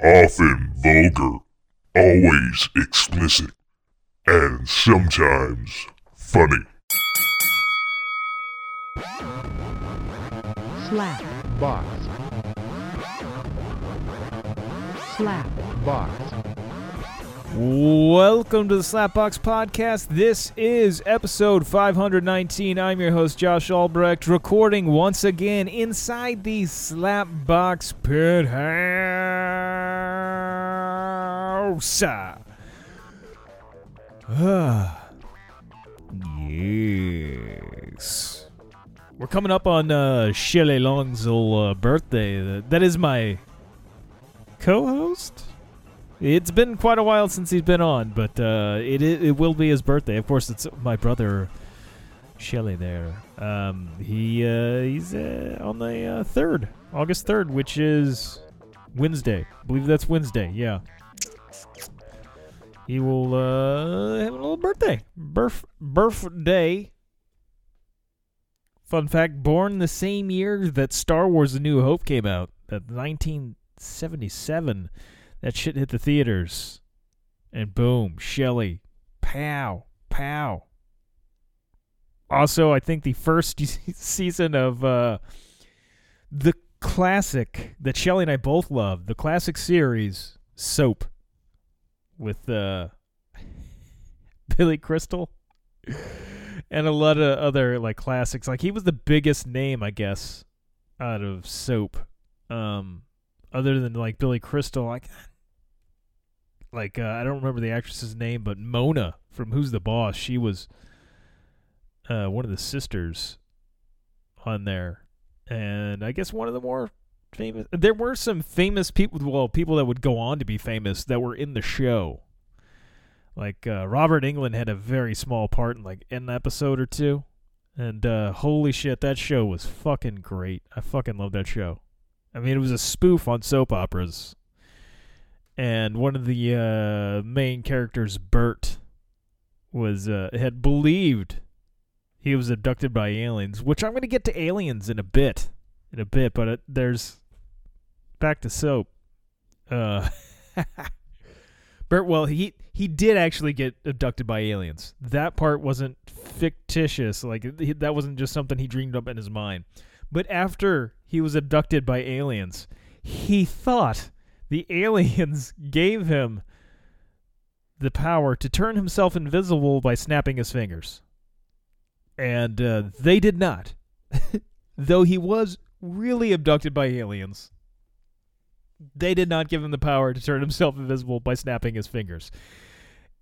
often vulgar, always explicit, and sometimes funny. slap box, slap box, Welcome to the Slapbox Podcast. This is episode 519. I'm your host, Josh Albrecht, recording once again inside the Slapbox Pit House. Ah, yes. We're coming up on uh, Shelley Long's uh, birthday. That- is my co host? It's been quite a while since he's been on, but uh, it, it it will be his birthday. Of course, it's my brother Shelley. There, um, he uh, he's uh, on the uh, third, August third, which is Wednesday. I believe that's Wednesday. Yeah, he will uh, have a little birthday, birth birthday. Fun fact: born the same year that Star Wars: A New Hope came out, at 1977 that shit hit the theaters. And boom, Shelley. Pow, pow. Also, I think the first season of uh, the classic that Shelley and I both love, the classic series, Soap, with uh, Billy Crystal. And a lot of other like classics. Like he was the biggest name, I guess, out of Soap. Um, other than like Billy Crystal, like like uh, I don't remember the actress's name, but Mona from Who's the Boss, she was uh, one of the sisters on there, and I guess one of the more famous. There were some famous people, well, people that would go on to be famous that were in the show. Like uh, Robert Englund had a very small part in like an episode or two, and uh, holy shit, that show was fucking great. I fucking love that show. I mean, it was a spoof on soap operas. And one of the uh, main characters, Bert, was uh, had believed he was abducted by aliens, which I'm going to get to aliens in a bit, in a bit. But it, there's back to soap. Uh, Bert, well, he he did actually get abducted by aliens. That part wasn't fictitious, like he, that wasn't just something he dreamed up in his mind. But after he was abducted by aliens, he thought the aliens gave him the power to turn himself invisible by snapping his fingers. And uh, they did not. Though he was really abducted by aliens, they did not give him the power to turn himself invisible by snapping his fingers.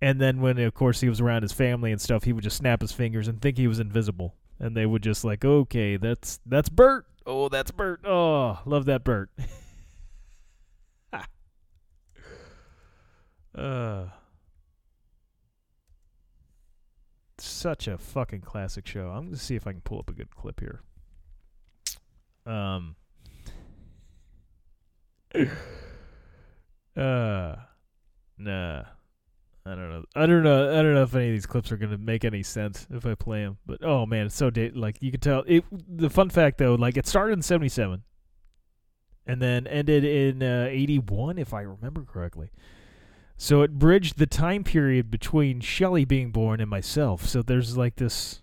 And then when of course he was around his family and stuff, he would just snap his fingers and think he was invisible. And they would just like, "Okay, that's that's Bert. Oh, that's Bert. Oh, love that Bert." uh such a fucking classic show. I'm to see if I can pull up a good clip here. Um uh nah. I don't know. I don't know. I don't know if any of these clips are gonna make any sense if i play them but oh man it's so da- like you can tell it the fun fact though like it started in 77 and then ended in uh, 81 if i remember correctly. So it bridged the time period between Shelley being born and myself. So there's like this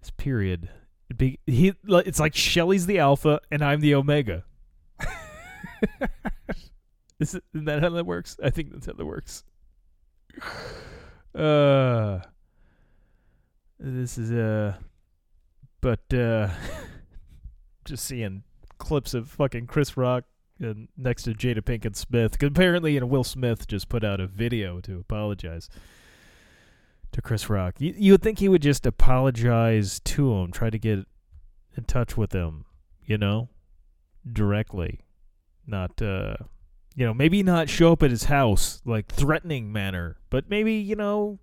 this period be, he it's like Shelley's the alpha and i'm the omega is, it, is that how that works? I think that's how that works. Uh, this is uh, but uh, just seeing clips of fucking Chris Rock and next to Jada Pinkett Smith. apparently, you know, Will Smith just put out a video to apologize to Chris Rock. You you would think he would just apologize to him, try to get in touch with him, you know, directly. Not uh you know maybe not show up at his house like threatening manner but maybe you know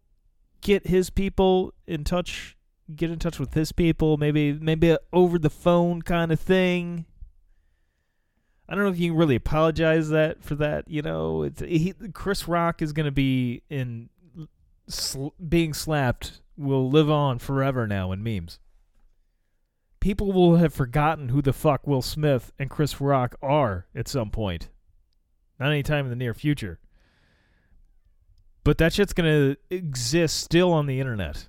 get his people in touch get in touch with his people maybe maybe over the phone kind of thing. I don't know if you can really apologize that for that you know. It's he, chris rock is going to be in sl- being slapped will live on forever now in memes people will have forgotten who the fuck Will Smith and Chris Rock are at some point. not anytime in the near future. But that shit's gonna exist still on the internet,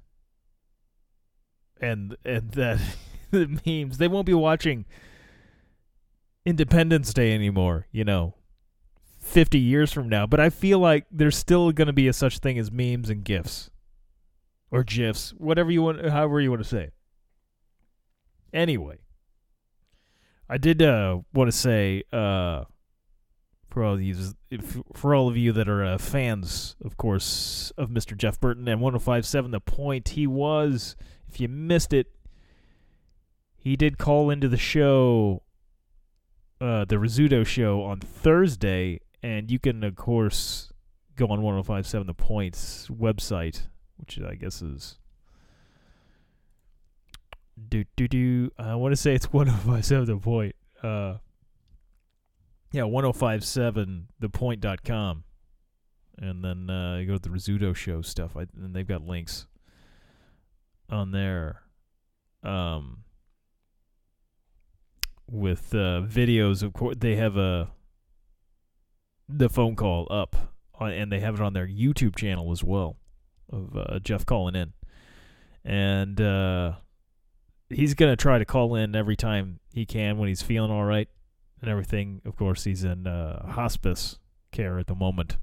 and and that the memes they won't be watching Independence Day anymore. You know, fifty years from now. But I feel like there's still gonna be a such thing as memes and gifs or gifs, whatever you want, however you want to say. Anyway, I did uh, want to say uh, for all of you, if, for all of you that are uh, fans, of course, of Mr. Jeff Burton and 105.7 The Point, he was. If you missed it, he did call into the show, uh, the Rizzuto show on Thursday, and you can, of course, go on 105.7 The Point's website, which I guess is do do do. I want to say it's 105.7 The Point. Uh, yeah, 1057thepoint.com. And then uh, you go to the Rizzuto show stuff, I, and they've got links on there. Um, with uh, videos, of course, they have a the phone call up, on, and they have it on their YouTube channel as well of uh, Jeff calling in, and uh, he's gonna try to call in every time he can when he's feeling all right and everything. Of course, he's in uh, hospice care at the moment,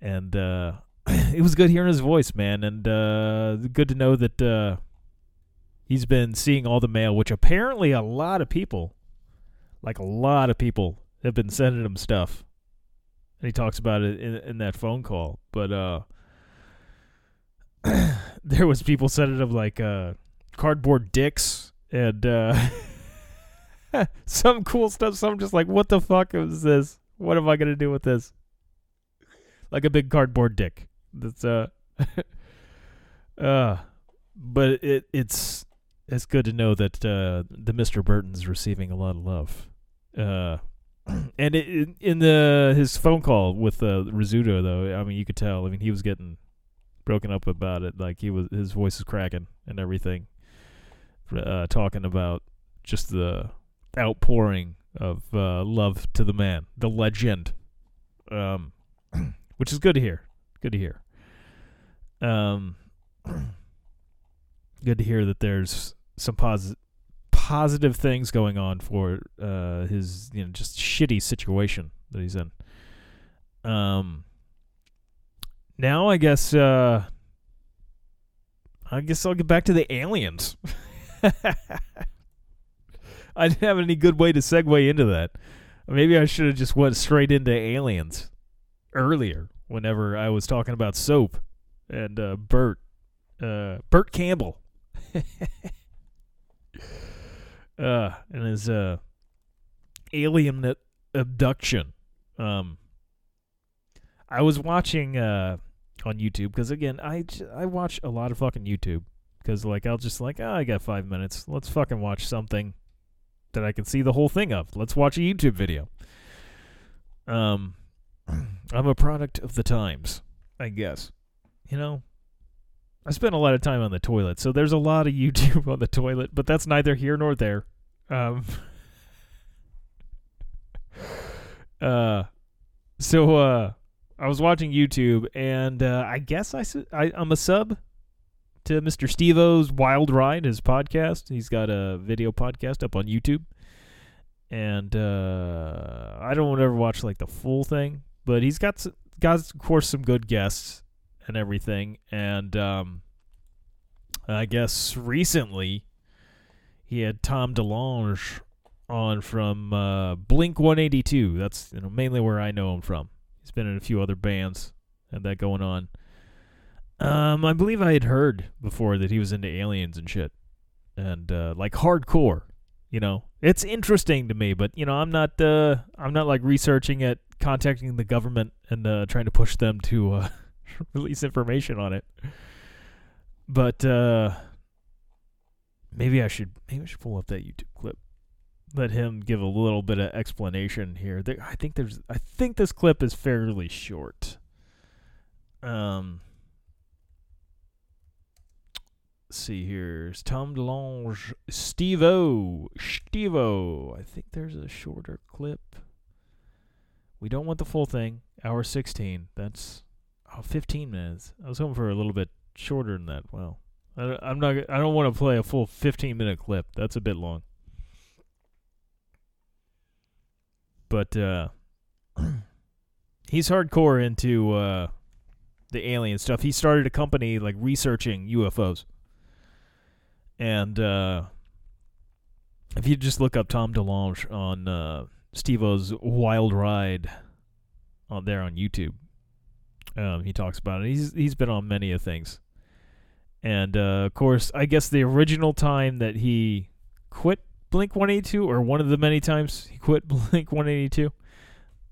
and uh, it was good hearing his voice, man, and uh, good to know that uh, he's been seeing all the mail, which apparently a lot of people, like a lot of people, have been sending him stuff, and he talks about it in, in that phone call. But uh, there was people sending him like uh, cardboard dicks and. Uh, some cool stuff. Some just like, what the fuck is this? What am I gonna do with this? Like a big cardboard dick. That's uh, uh, but it it's it's good to know that uh the Mr. Burton's receiving a lot of love. Uh, and it, in- the his phone call with uh Rizzuto though, I mean you could tell. I mean he was getting broken up about it. Like he was his voice was cracking and everything. Uh, talking about just the outpouring of uh, love to the man, the legend, um, which is good to hear. Good to hear. Um, good to hear that there's some positive positive things going on for uh, his you know just shitty situation that he's in. Um, now I guess uh, I guess I'll get back to the aliens. I didn't have any good way to segue into that. Maybe I should have just went straight into aliens earlier whenever I was talking about soap and uh, Bert, uh, Bert Campbell, uh, and his uh, alien abduction. Um, I was watching uh, on YouTube because again, I I watch a lot of fucking YouTube because like I'll just like oh, I got five minutes, let's fucking watch something that I can see the whole thing of. Let's watch a YouTube video. Um, I'm a product of the times, I guess. You know, I spend a lot of time on the toilet, so there's a lot of YouTube on the toilet, but that's neither here nor there. Um, uh, so uh, I was watching YouTube, and uh, I guess I I'm a sub to Mr. Steve-O's Wild Ride, his podcast. He's got a video podcast up on YouTube. And uh, I don't ever watch like the full thing, but he's got s- got of course some good guests and everything. And um, I guess recently he had Tom DeLonge on from uh, Blink 182. That's you know mainly where I know him from. He's been in a few other bands and that going on. Um, I believe I had heard before that he was into aliens and shit, and uh, like hardcore. You know, it's interesting to me, but you know, I'm not. Uh, I'm not like researching it, contacting the government, and uh, trying to push them to uh, release information on it. But uh, maybe I should. Maybe I should pull up that YouTube clip. Let him give a little bit of explanation here. There, I think there's. I think this clip is fairly short. Um. See here. It's Tom DeLonge, Steve-O, Steve-O. I think there's a shorter clip. We don't want the full thing. Hour 16. That's oh, 15 minutes. I was hoping for a little bit shorter than that. Well, I, I'm not. I don't want to play a full 15 minute clip. That's a bit long. But uh, he's hardcore into uh, the alien stuff. He started a company like researching UFOs. And uh, if you just look up Tom DeLonge on uh, Steve-O's Wild Ride on there on YouTube, um, he talks about it. He's he's been on many of things. And uh, of course, I guess the original time that he quit Blink 182, or one of the many times he quit Blink 182,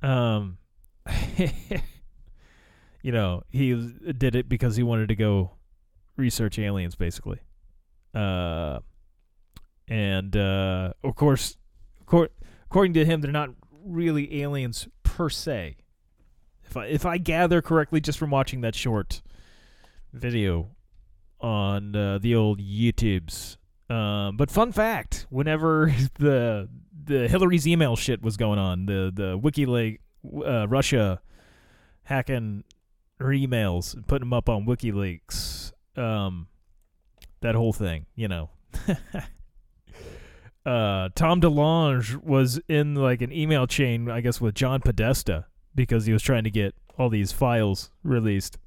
um, you know, he did it because he wanted to go research aliens, basically. Uh, and uh, of course, according to him, they're not really aliens per se. If I if I gather correctly, just from watching that short video on uh, the old YouTubes. Um, but fun fact: whenever the the Hillary's email shit was going on, the the WikiLeaks uh, Russia hacking her emails and putting them up on WikiLeaks, um, that whole thing, you know. uh, Tom DeLonge was in like an email chain, I guess, with John Podesta because he was trying to get all these files released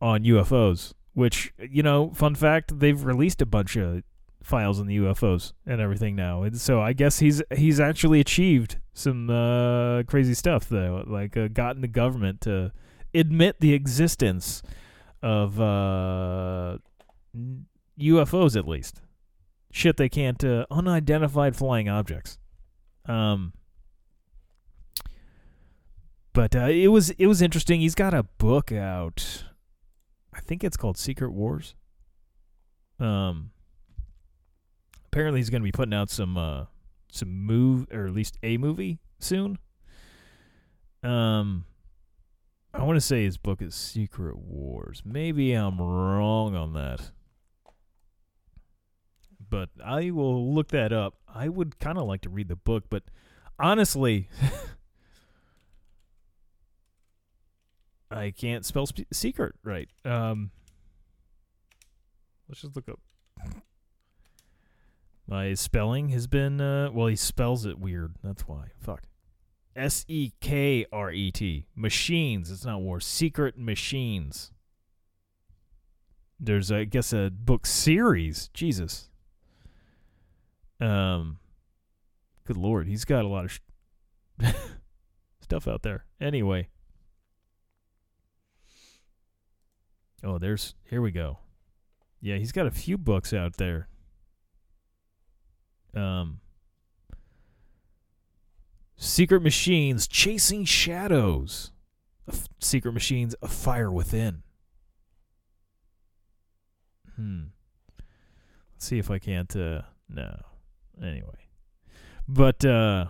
on UFOs. Which, you know, fun fact, they've released a bunch of files on the UFOs and everything now. And so I guess he's he's actually achieved some uh, crazy stuff though, like uh, gotten the government to admit the existence of uh, UFOs at least. Shit they can't uh, unidentified flying objects. Um but uh, it was it was interesting. He's got a book out. I think it's called Secret Wars. Um apparently he's going to be putting out some uh some move or at least a movie soon. Um I want to say his book is Secret Wars. Maybe I'm wrong on that. But I will look that up. I would kind of like to read the book, but honestly, I can't spell sp- secret right. Um, let's just look up. My spelling has been uh, well. He spells it weird. That's why. Fuck. S E K R E T. Machines. It's not war. Secret machines. There's, I guess, a book series. Jesus. Um. Good lord, he's got a lot of sh- stuff out there. Anyway. Oh, there's. Here we go. Yeah, he's got a few books out there. Um. Secret Machines Chasing Shadows. F- Secret Machines A Fire Within. Hmm. Let's see if I can't uh no. Anyway. But uh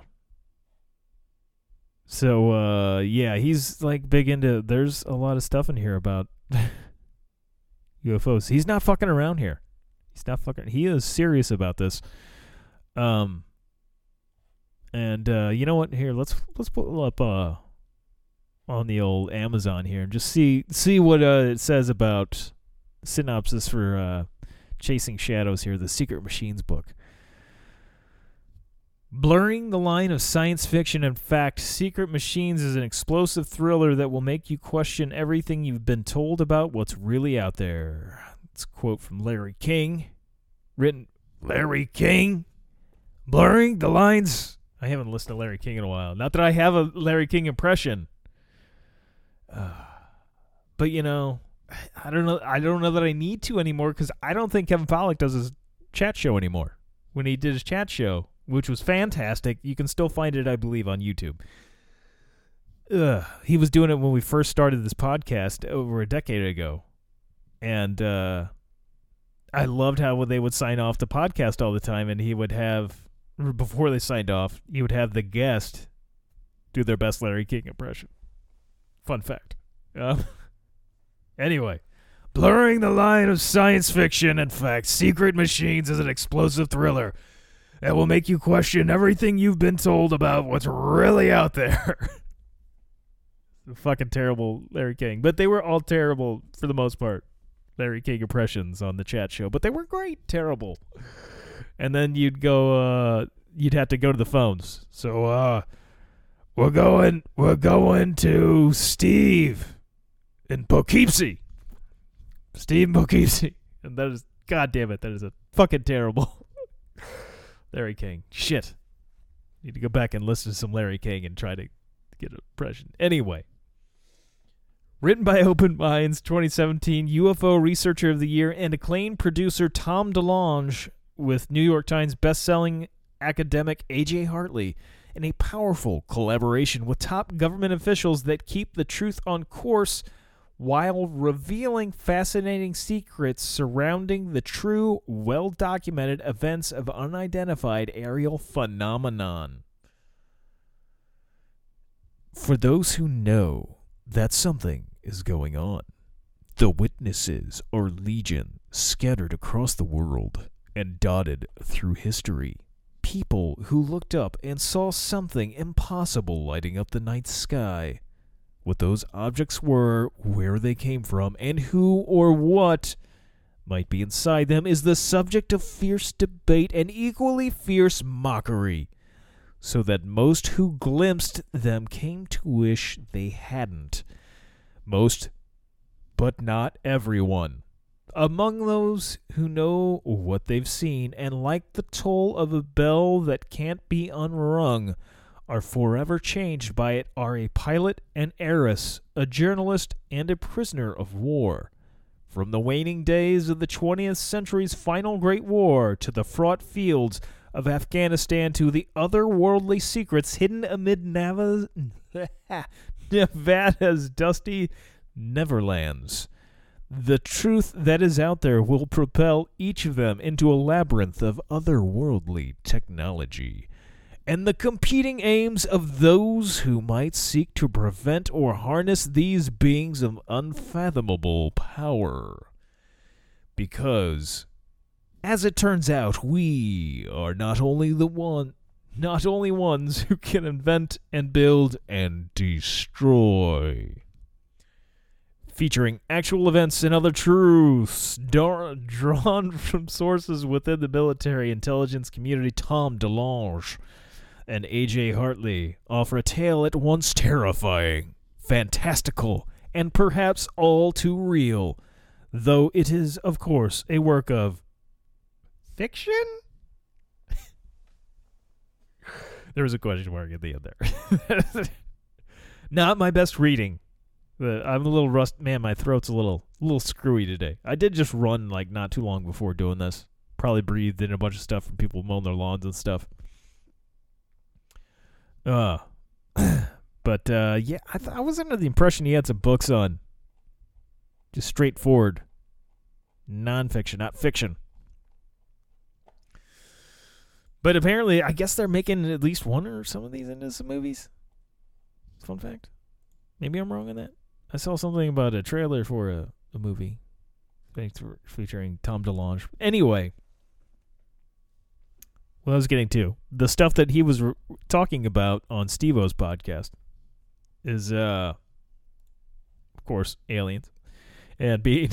so uh yeah, he's like big into there's a lot of stuff in here about UFOs. He's not fucking around here. He's not fucking he is serious about this. Um and uh, you know what? Here, let's let's pull up uh, on the old Amazon here and just see see what uh, it says about synopsis for uh, Chasing Shadows here, the Secret Machines book. Blurring the line of science fiction and fact, Secret Machines is an explosive thriller that will make you question everything you've been told about what's really out there. It's a quote from Larry King, written Larry King, blurring the lines I haven't listened to Larry King in a while. Not that I have a Larry King impression. Uh, but you know, I don't know. I don't know that I need to anymore because I don't think Kevin Pollak does his chat show anymore. When he did his chat show, which was fantastic, you can still find it, I believe, on YouTube. Ugh, he was doing it when we first started this podcast over a decade ago, and uh, I loved how they would sign off the podcast all the time, and he would have before they signed off, he would have the guest do their best Larry King impression. Fun fact. Um, anyway, blurring the line of science fiction and fact, Secret Machines is an explosive thriller that will make you question everything you've been told about what's really out there. fucking terrible Larry King. But they were all terrible for the most part. Larry King impressions on the chat show, but they were great, terrible. And then you'd go, uh, you'd have to go to the phones. So, uh, we're going, we're going to Steve in Poughkeepsie. Steve Poughkeepsie. And that is, god damn it, that is a fucking terrible. Larry King. Shit. Need to go back and listen to some Larry King and try to get an impression. Anyway. Written by Open Minds 2017 UFO Researcher of the Year and acclaimed producer Tom DeLonge with New York Times best-selling academic A.J. Hartley in a powerful collaboration with top government officials that keep the truth on course while revealing fascinating secrets surrounding the true, well documented events of unidentified aerial phenomenon. For those who know that something is going on, the witnesses are legion scattered across the world and dotted through history. People who looked up and saw something impossible lighting up the night sky what those objects were, where they came from, and who or what might be inside them is the subject of fierce debate and equally fierce mockery, so that most who glimpsed them came to wish they hadn't. Most, but not everyone. Among those who know what they've seen and like the toll of a bell that can't be unrung, are forever changed by it are a pilot and heiress, a journalist and a prisoner of war. From the waning days of the 20th century's final Great War to the fraught fields of Afghanistan to the otherworldly secrets hidden amid Nava's, Nevada's dusty Neverlands. The truth that is out there will propel each of them into a labyrinth of otherworldly technology and the competing aims of those who might seek to prevent or harness these beings of unfathomable power. Because, as it turns out, we are not only the one not only ones who can invent and build and destroy. Featuring actual events and other truths drawn from sources within the military intelligence community, Tom DeLonge and A.J. Hartley offer a tale at once terrifying, fantastical, and perhaps all too real, though it is, of course, a work of fiction? there was a question mark at the end there. Not my best reading. But I'm a little rust. Man, my throat's a little, a little screwy today. I did just run like not too long before doing this. Probably breathed in a bunch of stuff from people mowing their lawns and stuff. Uh, but uh, yeah, I, th- I was under the impression he had some books on just straightforward nonfiction, not fiction. But apparently, I guess they're making at least one or some of these into some movies. Fun fact. Maybe I'm wrong on that. I saw something about a trailer for a, a movie featuring Tom DeLonge. Anyway, what I was getting to. The stuff that he was re- talking about on Steve-O's podcast is, uh, of course, aliens and being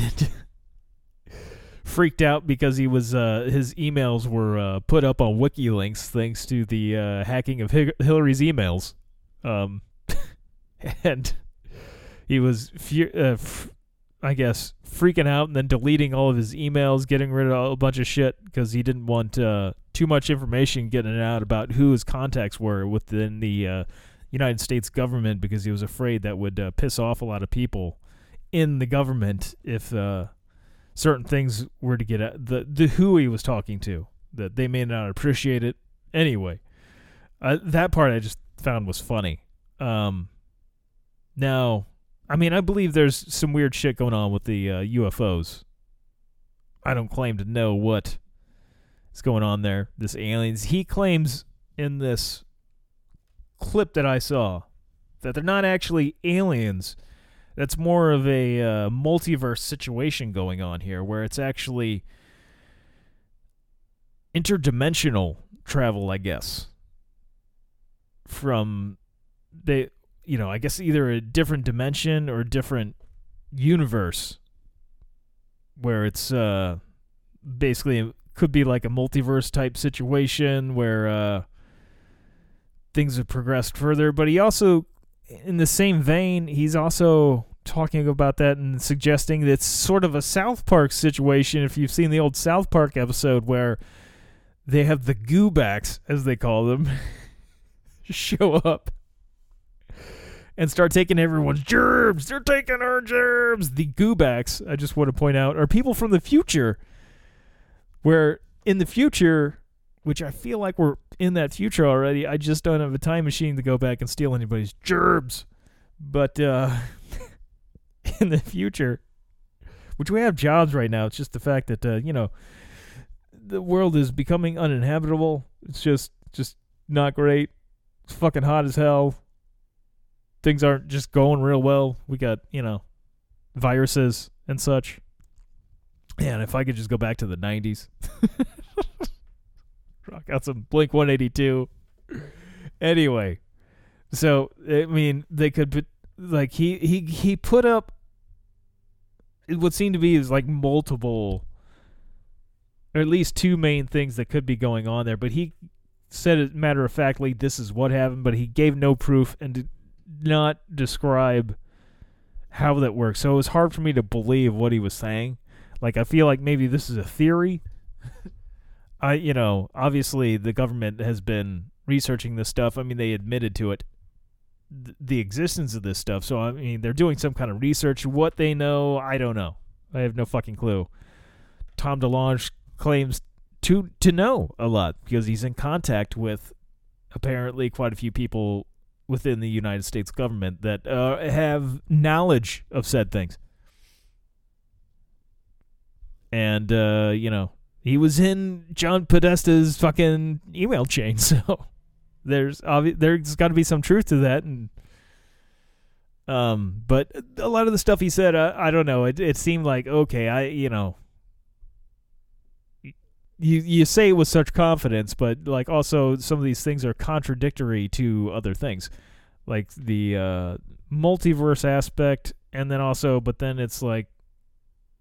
freaked out because he was uh, his emails were uh, put up on WikiLeaks thanks to the uh, hacking of Hillary's emails, um, and he was fu- uh, f- I guess freaking out and then deleting all of his emails, getting rid of a bunch of shit because he didn't want uh, too much information getting out about who his contacts were within the uh, United States government because he was afraid that would uh, piss off a lot of people in the government if uh, certain things were to get out. The the who he was talking to that they may not appreciate it anyway. Uh, that part I just found was funny. Um, now, I mean, I believe there's some weird shit going on with the UFOs. Uh, I don't claim to know what is going on there. This aliens. He claims in this clip that I saw that they're not actually aliens. That's more of a uh, multiverse situation going on here, where it's actually interdimensional travel, I guess. From they you know, I guess either a different dimension or different universe where it's uh basically could be like a multiverse type situation where uh things have progressed further but he also in the same vein he's also talking about that and suggesting that it's sort of a South Park situation if you've seen the old South Park episode where they have the goobacks as they call them show up and start taking everyone's germs. They're taking our germs. The goobacks, I just want to point out, are people from the future. Where in the future, which I feel like we're in that future already, I just don't have a time machine to go back and steal anybody's germs. But uh, in the future, which we have jobs right now, it's just the fact that uh, you know the world is becoming uninhabitable. It's just just not great. It's fucking hot as hell things aren't just going real well. We got, you know, viruses and such. Man, if I could just go back to the 90s. Rock out some Blink 182. Anyway, so I mean, they could put like he he he put up what seemed to be is like multiple or at least two main things that could be going on there, but he said it matter of factly this is what happened, but he gave no proof and did not describe how that works. So it was hard for me to believe what he was saying. Like I feel like maybe this is a theory. I you know, obviously the government has been researching this stuff. I mean, they admitted to it th- the existence of this stuff. So I mean, they're doing some kind of research. What they know, I don't know. I have no fucking clue. Tom DeLonge claims to to know a lot because he's in contact with apparently quite a few people within the United States government that uh, have knowledge of said things. And uh, you know, he was in John Podesta's fucking email chain, so there's obvi- there's got to be some truth to that and um but a lot of the stuff he said uh, I don't know it it seemed like okay I you know you you say it with such confidence, but like also some of these things are contradictory to other things, like the uh, multiverse aspect, and then also, but then it's like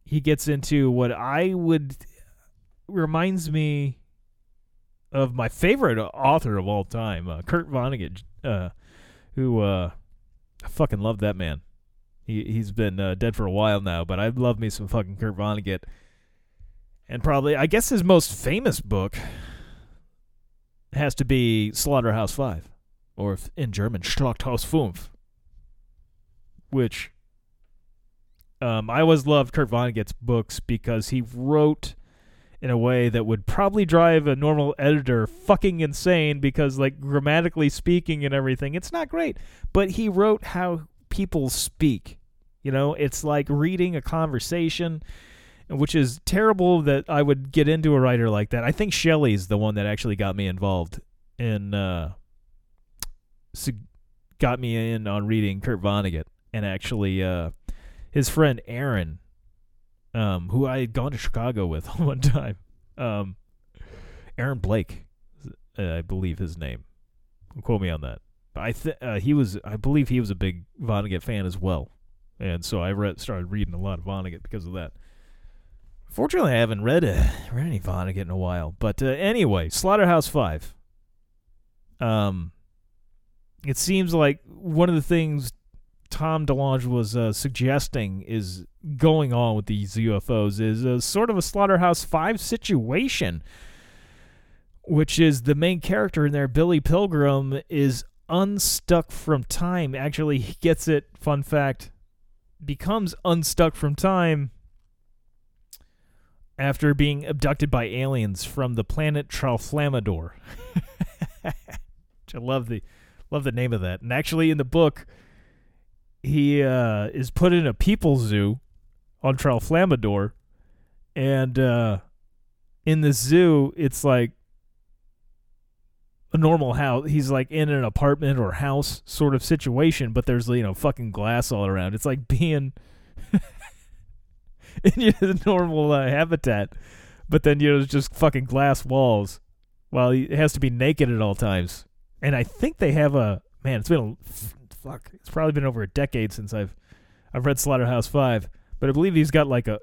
he gets into what I would reminds me of my favorite author of all time, uh, Kurt Vonnegut, uh, who uh, I fucking love that man. He he's been uh, dead for a while now, but I love me some fucking Kurt Vonnegut and probably I guess his most famous book has to be Slaughterhouse Five, or in German Schlachthaus Fünf, which um, I always loved Kurt Vonnegut's books because he wrote in a way that would probably drive a normal editor fucking insane because like grammatically speaking and everything it's not great but he wrote how people speak you know it's like reading a conversation which is terrible that I would get into a writer like that. I think Shelley's the one that actually got me involved in uh got me in on reading Kurt Vonnegut and actually uh his friend Aaron um who I had gone to Chicago with one time. Um Aaron Blake uh, I believe his name. Quote me on that. I th- uh, he was I believe he was a big Vonnegut fan as well. And so I read started reading a lot of Vonnegut because of that. Fortunately, I haven't read uh, read any Vonnegut in a while. But uh, anyway, Slaughterhouse Five. Um, it seems like one of the things Tom DeLonge was uh, suggesting is going on with these UFOs is a sort of a Slaughterhouse Five situation, which is the main character in there, Billy Pilgrim, is unstuck from time. Actually, he gets it. Fun fact: becomes unstuck from time after being abducted by aliens from the planet Tralfamadore. I love the love the name of that. And actually in the book he uh, is put in a people zoo on Tralfamadore and uh, in the zoo it's like a normal house. He's like in an apartment or house sort of situation, but there's you know fucking glass all around. It's like being in your normal uh, habitat, but then you know there's just fucking glass walls. While he has to be naked at all times, and I think they have a man. It's been fuck. It's probably been over a decade since I've I've read Slaughterhouse Five, but I believe he's got like a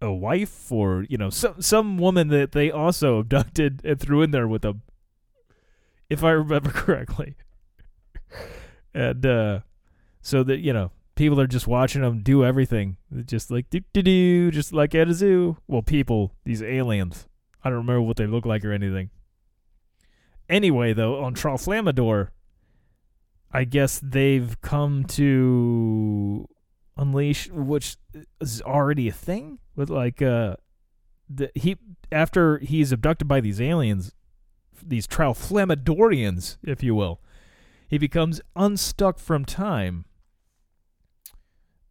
a wife or you know some some woman that they also abducted and threw in there with them, if I remember correctly. and uh, so that you know people are just watching them do everything, just like do do do, just like at a zoo. Well, people, these aliens. I don't remember what they look like or anything. Anyway, though, on Tralfamadore, I guess they've come to unleash, which is already a thing with like uh, the he after he's abducted by these aliens, these Tralfamadorians, if you will, he becomes unstuck from time.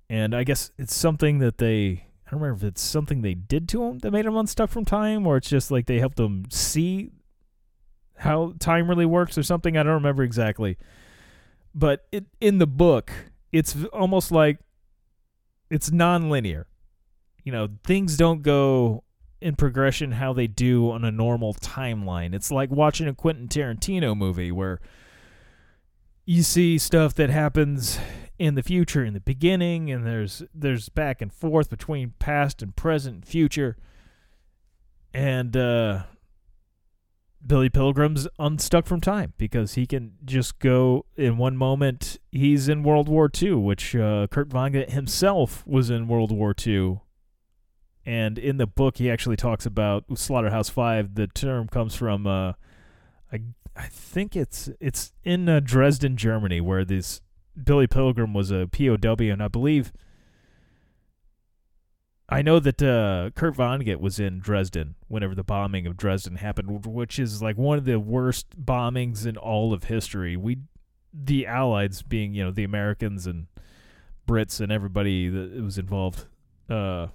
And I guess it's something that they I don't remember if it's something they did to him that made him unstuck from time, or it's just like they helped him see how time really works or something. I don't remember exactly. But it, in the book, it's almost like it's non-linear. You know, things don't go in progression how they do on a normal timeline. It's like watching a Quentin Tarantino movie where you see stuff that happens in the future in the beginning and there's there's back and forth between past and present and future and uh Billy Pilgrim's unstuck from time because he can just go in one moment he's in World War II which uh, Kurt Vonnegut himself was in World War II and in the book he actually talks about Slaughterhouse 5 the term comes from uh I I think it's it's in uh, Dresden Germany where this Billy Pilgrim was a POW, and I believe I know that uh, Kurt Vonnegut was in Dresden whenever the bombing of Dresden happened, which is like one of the worst bombings in all of history. We, the Allies, being you know the Americans and Brits and everybody that was involved uh,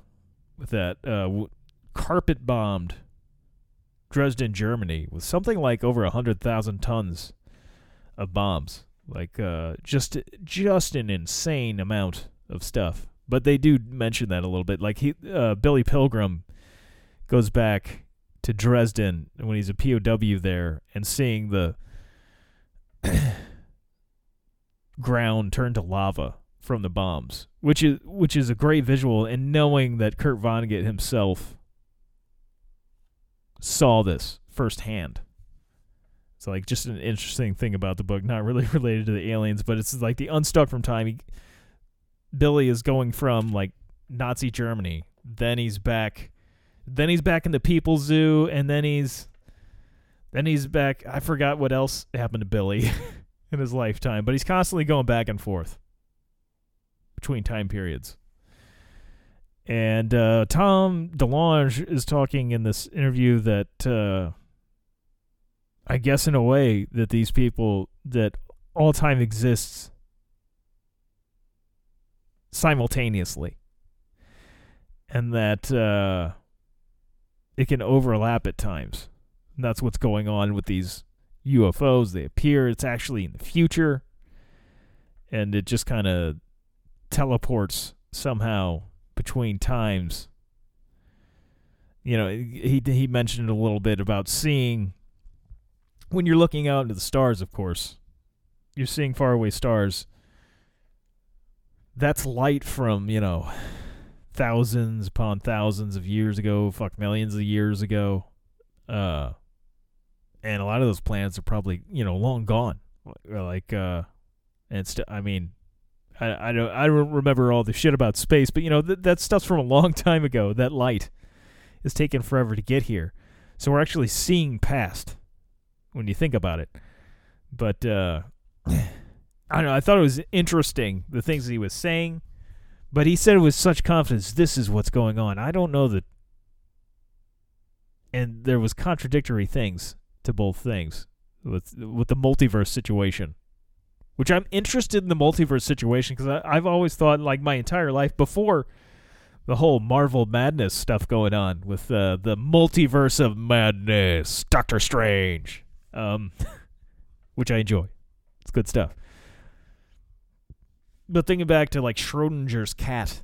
with that, uh, w- carpet bombed Dresden, Germany, with something like over hundred thousand tons of bombs like uh, just just an insane amount of stuff. But they do mention that a little bit. Like he, uh, Billy Pilgrim, goes back to Dresden when he's a POW there and seeing the ground turn to lava from the bombs, which is which is a great visual. And knowing that Kurt Vonnegut himself saw this firsthand it's like just an interesting thing about the book, not really related to the aliens, but it's like the unstuck from time. He, Billy is going from like Nazi Germany, then he's back, then he's back in the People Zoo, and then he's, then he's back. I forgot what else happened to Billy in his lifetime, but he's constantly going back and forth between time periods. And uh, Tom DeLonge is talking in this interview that. Uh, I guess in a way that these people that all time exists simultaneously and that uh, it can overlap at times. And that's what's going on with these UFOs. They appear, it's actually in the future, and it just kind of teleports somehow between times. You know, he he mentioned a little bit about seeing when you're looking out into the stars, of course, you're seeing faraway stars. That's light from, you know, thousands upon thousands of years ago, fuck millions of years ago. Uh and a lot of those planets are probably, you know, long gone. Like uh and st- I mean, I I don't I don't remember all the shit about space, but you know, th- that stuff's from a long time ago. That light is taking forever to get here. So we're actually seeing past when you think about it. But uh, I don't know. I thought it was interesting the things he was saying, but he said it with such confidence. This is what's going on. I don't know that, and there was contradictory things to both things with with the multiverse situation, which I'm interested in the multiverse situation because I've always thought like my entire life before the whole Marvel madness stuff going on with uh, the multiverse of madness, Doctor Strange um, which I enjoy. It's good stuff. But thinking back to like Schrodinger's cat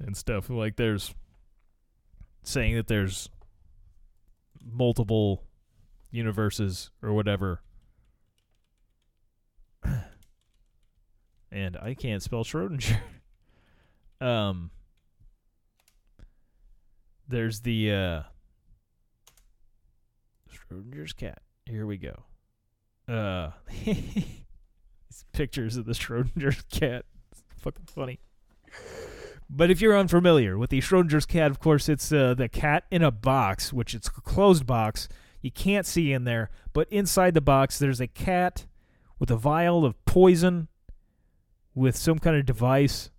and stuff, like there's saying that there's multiple universes or whatever. and I can't spell Schrodinger. um, there's the uh, Schrodinger's cat. Here we go. Uh, these pictures of the Schrodinger's cat. It's fucking funny. But if you're unfamiliar with the Schrodinger's cat, of course, it's uh, the cat in a box, which it's a closed box. You can't see in there, but inside the box, there's a cat with a vial of poison with some kind of device,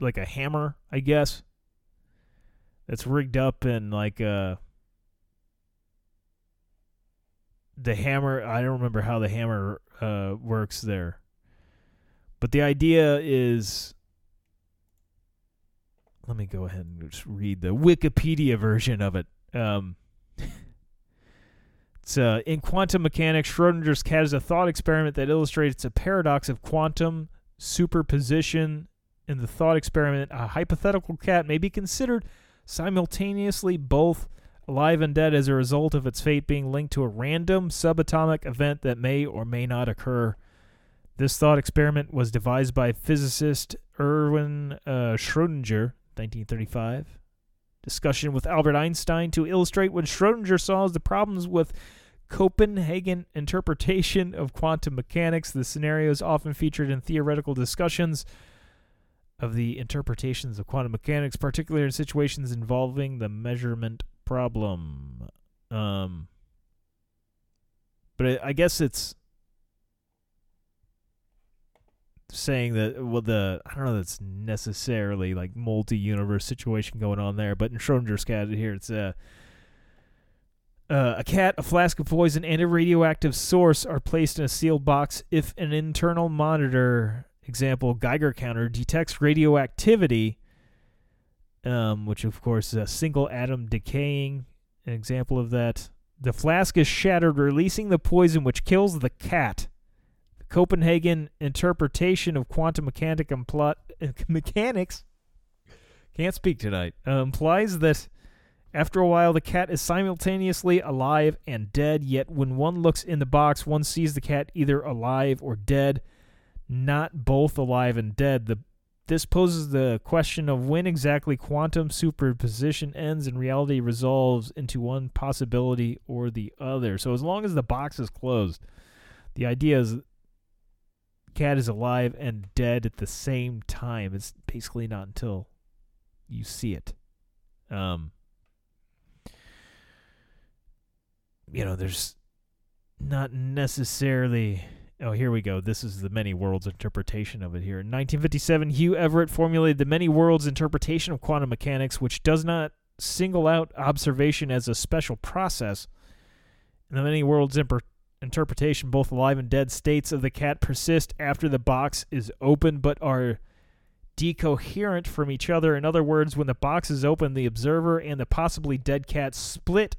like a hammer, I guess, that's rigged up and like uh the hammer. I don't remember how the hammer uh, works there, but the idea is. Let me go ahead and just read the Wikipedia version of it. Um, it's uh, in quantum mechanics, Schrodinger's cat is a thought experiment that illustrates a paradox of quantum superposition. In the thought experiment, a hypothetical cat may be considered simultaneously both alive and dead as a result of its fate being linked to a random subatomic event that may or may not occur. This thought experiment was devised by physicist Erwin uh, Schrödinger, 1935. Discussion with Albert Einstein to illustrate what Schrödinger solves the problems with Copenhagen interpretation of quantum mechanics. The scenario is often featured in theoretical discussions of the interpretations of quantum mechanics, particularly in situations involving the measurement problem. Um, but I, guess it's saying that well the I don't know that's necessarily like multi-universe situation going on there, but in Schrodinger's cat here it's a uh, a cat, a flask of poison, and a radioactive source are placed in a sealed box if an internal monitor, example Geiger counter, detects radioactivity, um, which of course is a single atom decaying. An example of that. The flask is shattered, releasing the poison which kills the cat. The Copenhagen interpretation of quantum mechanic impl- mechanics can't speak tonight. Uh, implies that after a while, the cat is simultaneously alive and dead. Yet when one looks in the box, one sees the cat either alive or dead, not both alive and dead. The this poses the question of when exactly quantum superposition ends and reality resolves into one possibility or the other. So as long as the box is closed, the idea is cat is alive and dead at the same time. It's basically not until you see it. Um you know, there's not necessarily Oh, here we go. This is the many worlds interpretation of it here. In 1957, Hugh Everett formulated the many worlds interpretation of quantum mechanics, which does not single out observation as a special process. In the many worlds interpretation, both alive and dead states of the cat persist after the box is open, but are decoherent from each other. In other words, when the box is open, the observer and the possibly dead cat split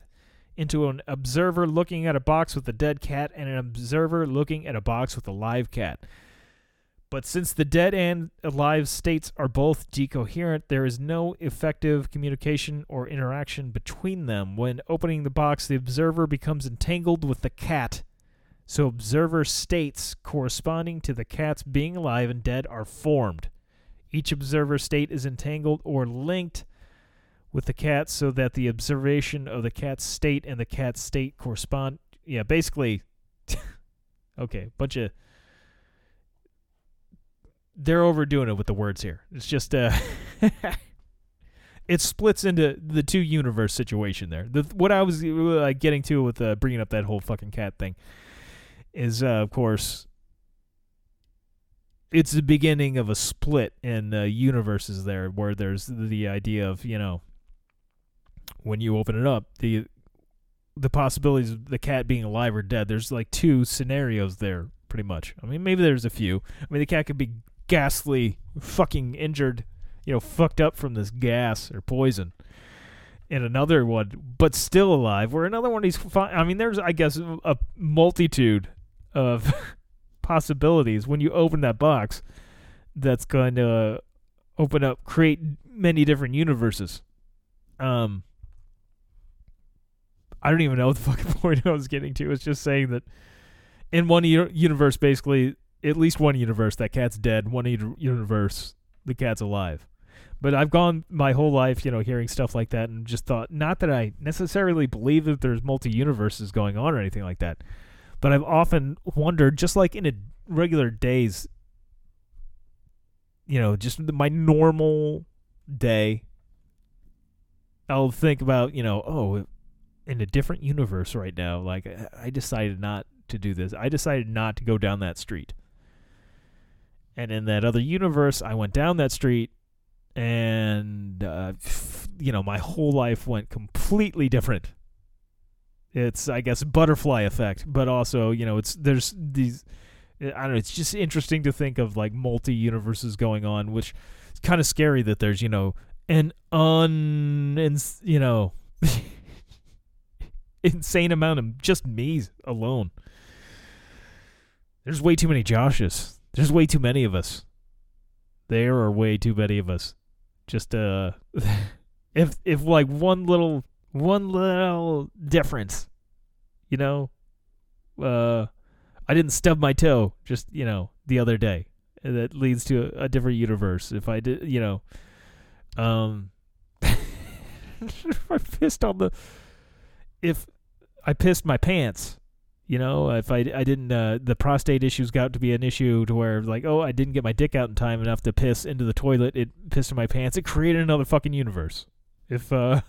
into an observer looking at a box with a dead cat and an observer looking at a box with a live cat. But since the dead and alive states are both decoherent, there is no effective communication or interaction between them. When opening the box, the observer becomes entangled with the cat. So, observer states corresponding to the cat's being alive and dead are formed. Each observer state is entangled or linked with the cat so that the observation of the cat's state and the cat's state correspond. Yeah, basically, okay, bunch of. They're overdoing it with the words here. It's just uh, it splits into the two universe situation there. The what I was uh, getting to with uh, bringing up that whole fucking cat thing is, uh, of course, it's the beginning of a split in uh, universes there, where there's the idea of you know when you open it up, the the possibilities of the cat being alive or dead. There's like two scenarios there, pretty much. I mean, maybe there's a few. I mean, the cat could be ghastly, fucking injured, you know, fucked up from this gas or poison. And another one, but still alive. Where another one, he's fine. I mean, there's, I guess, a multitude of possibilities when you open that box. That's going to open up, create many different universes. Um, I don't even know what the fucking point I was getting to. It's just saying that in one u- universe, basically, at least one universe that cat's dead, one uni- universe the cat's alive. But I've gone my whole life, you know, hearing stuff like that and just thought not that I necessarily believe that there's multi universes going on or anything like that. But I've often wondered, just like in a regular days, you know, just my normal day, I'll think about, you know, oh, in a different universe right now, like I decided not to do this. I decided not to go down that street. And in that other universe, I went down that street and uh, you know, my whole life went completely different. It's I guess butterfly effect, but also, you know, it's there's these I don't know, it's just interesting to think of like multi universes going on, which it's kind of scary that there's, you know, an un ins- you know, insane amount of just me alone. There's way too many Joshes. There's way too many of us. There are way too many of us. Just uh if if like one little one little difference, you know, uh I didn't stub my toe just, you know, the other day. That leads to a, a different universe. If I did, you know, um I pissed on the if I pissed my pants, you know, if I, I didn't uh, the prostate issues got to be an issue to where like oh I didn't get my dick out in time enough to piss into the toilet, it pissed in my pants. It created another fucking universe. If uh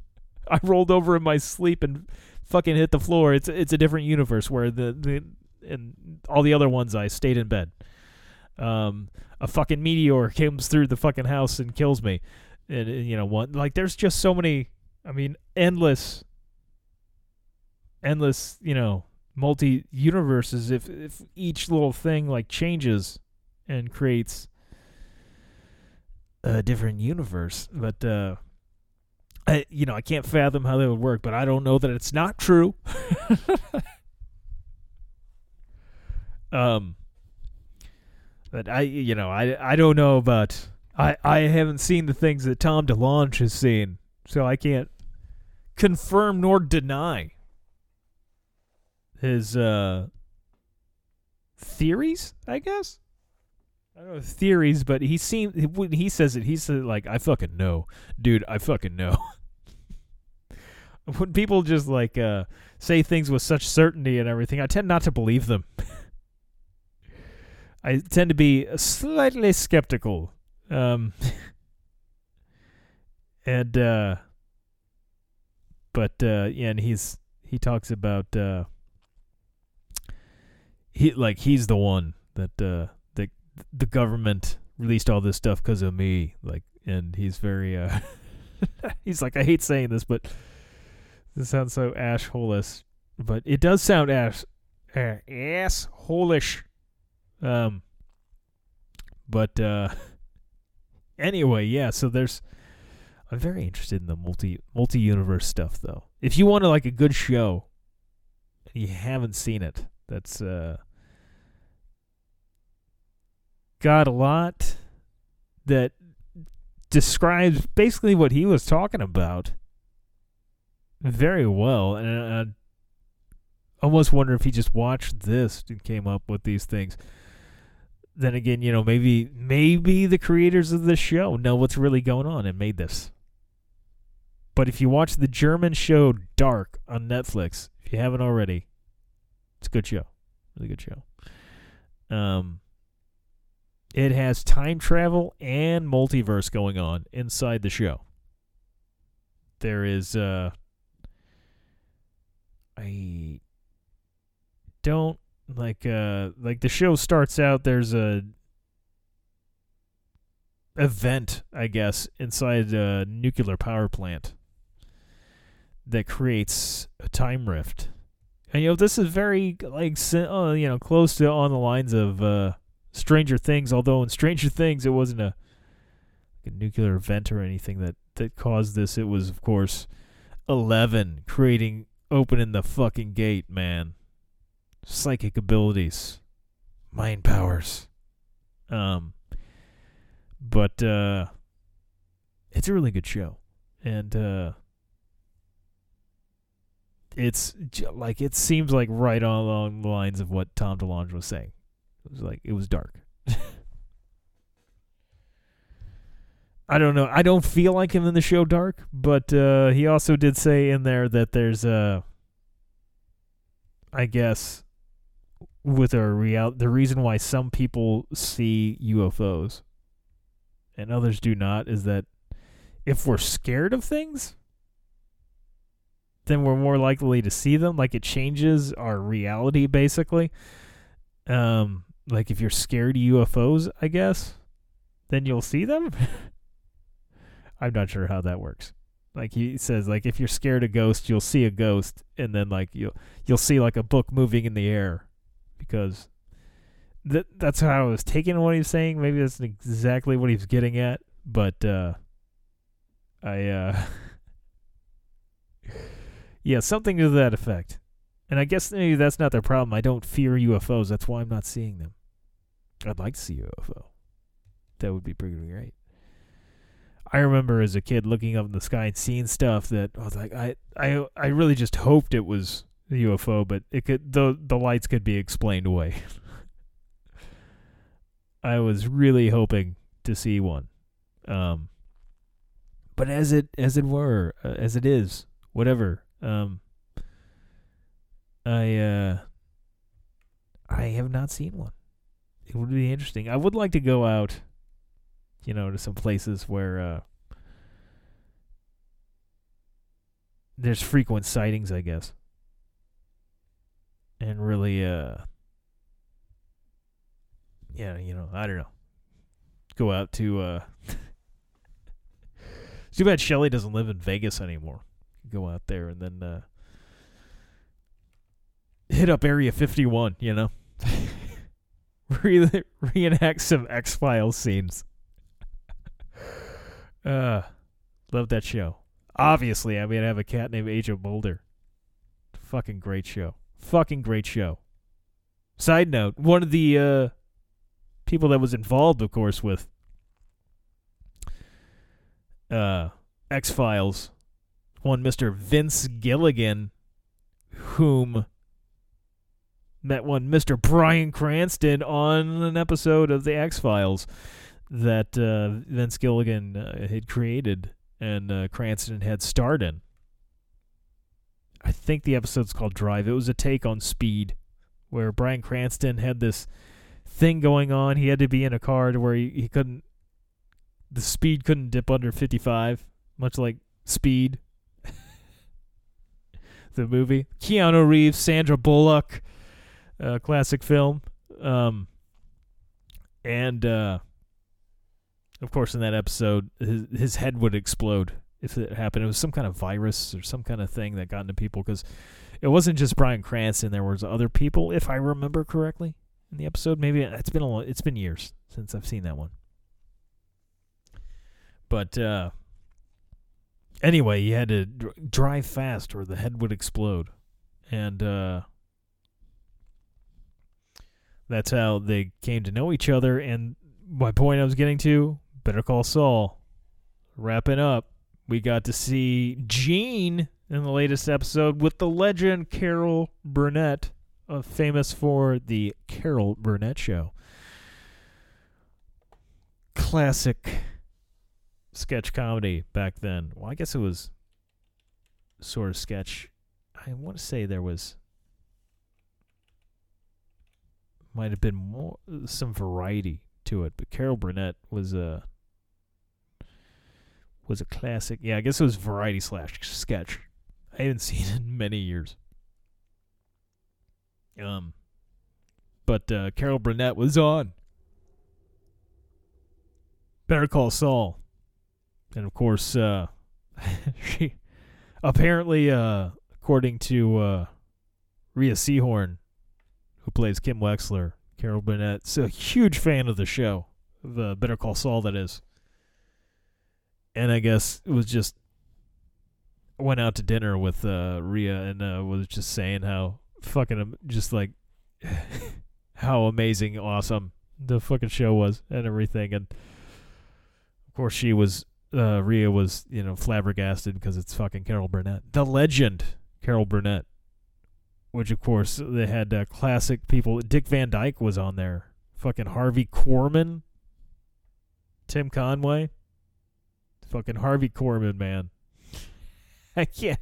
I rolled over in my sleep and fucking hit the floor, it's it's a different universe where the the and all the other ones I stayed in bed. Um, a fucking meteor comes through the fucking house and kills me, and, and you know what? Like, there's just so many. I mean, endless, endless. You know, multi universes. If if each little thing like changes and creates a different universe, but uh, I you know I can't fathom how that would work. But I don't know that it's not true. Um, but I, you know, I, I don't know about. I, I haven't seen the things that Tom DeLonge has seen, so I can't confirm nor deny his uh theories. I guess I don't know theories, but he seems when he says it, he's like, "I fucking know, dude. I fucking know." when people just like uh say things with such certainty and everything, I tend not to believe them. I tend to be slightly skeptical. Um, and uh, but uh, yeah, and he's he talks about uh, he like he's the one that uh, the the government released all this stuff because of me. Like, and he's very uh, he's like I hate saying this, but this sounds so ash but it does sound uh, ass holish. Um, but uh, anyway, yeah. So there's, I'm very interested in the multi multi universe stuff, though. If you want like a good show, and you haven't seen it, that's uh, got a lot that describes basically what he was talking about very well, and I almost wonder if he just watched this and came up with these things then again, you know, maybe maybe the creators of this show know what's really going on and made this. But if you watch the German show Dark on Netflix, if you haven't already, it's a good show. Really good show. Um it has time travel and multiverse going on inside the show. There is uh I don't like uh like the show starts out there's a event i guess inside a nuclear power plant that creates a time rift and you know this is very like uh, you know close to on the lines of uh stranger things although in stranger things it wasn't a, a nuclear event or anything that that caused this. It was of course 11 creating opening the fucking gate man. Psychic abilities, mind powers. Um, but uh, it's a really good show, and uh, it's like it seems like right along the lines of what Tom DeLonge was saying. It was like it was dark. I don't know. I don't feel like him in the show Dark, but uh, he also did say in there that there's a, I guess, with a real the reason why some people see UFOs and others do not is that if we're scared of things, then we're more likely to see them. Like it changes our reality, basically. Um, like if you're scared of UFOs, I guess, then you'll see them. I'm not sure how that works. Like he says, like if you're scared of ghosts, you'll see a ghost, and then like you'll you'll see like a book moving in the air, because that that's how I was taking what he was saying. Maybe that's exactly what he was getting at, but uh, I uh, yeah, something to that effect. And I guess maybe that's not their problem. I don't fear UFOs. That's why I'm not seeing them. I'd like to see a UFO. That would be pretty great. I remember as a kid looking up in the sky and seeing stuff that I was like, I, I, I really just hoped it was a UFO, but it could the the lights could be explained away. I was really hoping to see one, um, but as it as it were, uh, as it is, whatever. Um, I uh, I have not seen one. It would be interesting. I would like to go out you know, to some places where uh, there's frequent sightings, I guess, and really, uh, yeah, you know, I don't know, go out to. Uh, too bad Shelly doesn't live in Vegas anymore. Go out there and then uh, hit up Area 51, you know. Re- reenact some X Files scenes. Uh, love that show. Obviously, I mean, I have a cat named Agent Mulder. Fucking great show. Fucking great show. Side note: one of the uh, people that was involved, of course, with uh, X Files, one Mister Vince Gilligan, whom met one Mister Bryan Cranston on an episode of the X Files that uh, Vince Gilligan uh, had created and uh, Cranston had starred in. I think the episode's called Drive. It was a take on Speed, where Bryan Cranston had this thing going on. He had to be in a car to where he, he couldn't, the speed couldn't dip under 55, much like Speed, the movie. Keanu Reeves, Sandra Bullock, uh, classic film. Um, and uh, of course, in that episode, his, his head would explode if it happened. It was some kind of virus or some kind of thing that got into people because it wasn't just Bryan Cranston. There was other people, if I remember correctly, in the episode. Maybe it's been a long, it's been years since I've seen that one. But uh, anyway, you had to dr- drive fast or the head would explode, and uh, that's how they came to know each other. And my point I was getting to Better Call Saul. Wrapping up, we got to see Gene in the latest episode with the legend Carol Burnett, uh, famous for the Carol Burnett Show. Classic sketch comedy back then. Well, I guess it was sort of sketch. I want to say there was might have been more some variety to it, but Carol Burnett was a was a classic. Yeah, I guess it was variety slash sketch. I haven't seen it in many years. Um, but uh, Carol Burnett was on. Better Call Saul, and of course, uh, she apparently, uh, according to uh, Rhea Seehorn, who plays Kim Wexler, Carol Burnett's a huge fan of the show, the Better Call Saul, that is. And I guess it was just went out to dinner with uh, Rhea and uh, was just saying how fucking just like how amazing, awesome the fucking show was and everything, and of course she was uh, Rhea was you know flabbergasted because it's fucking Carol Burnett, the legend Carol Burnett, which of course they had uh, classic people. Dick Van Dyke was on there fucking Harvey Korman, Tim Conway, fucking Harvey Korman, man. I can't.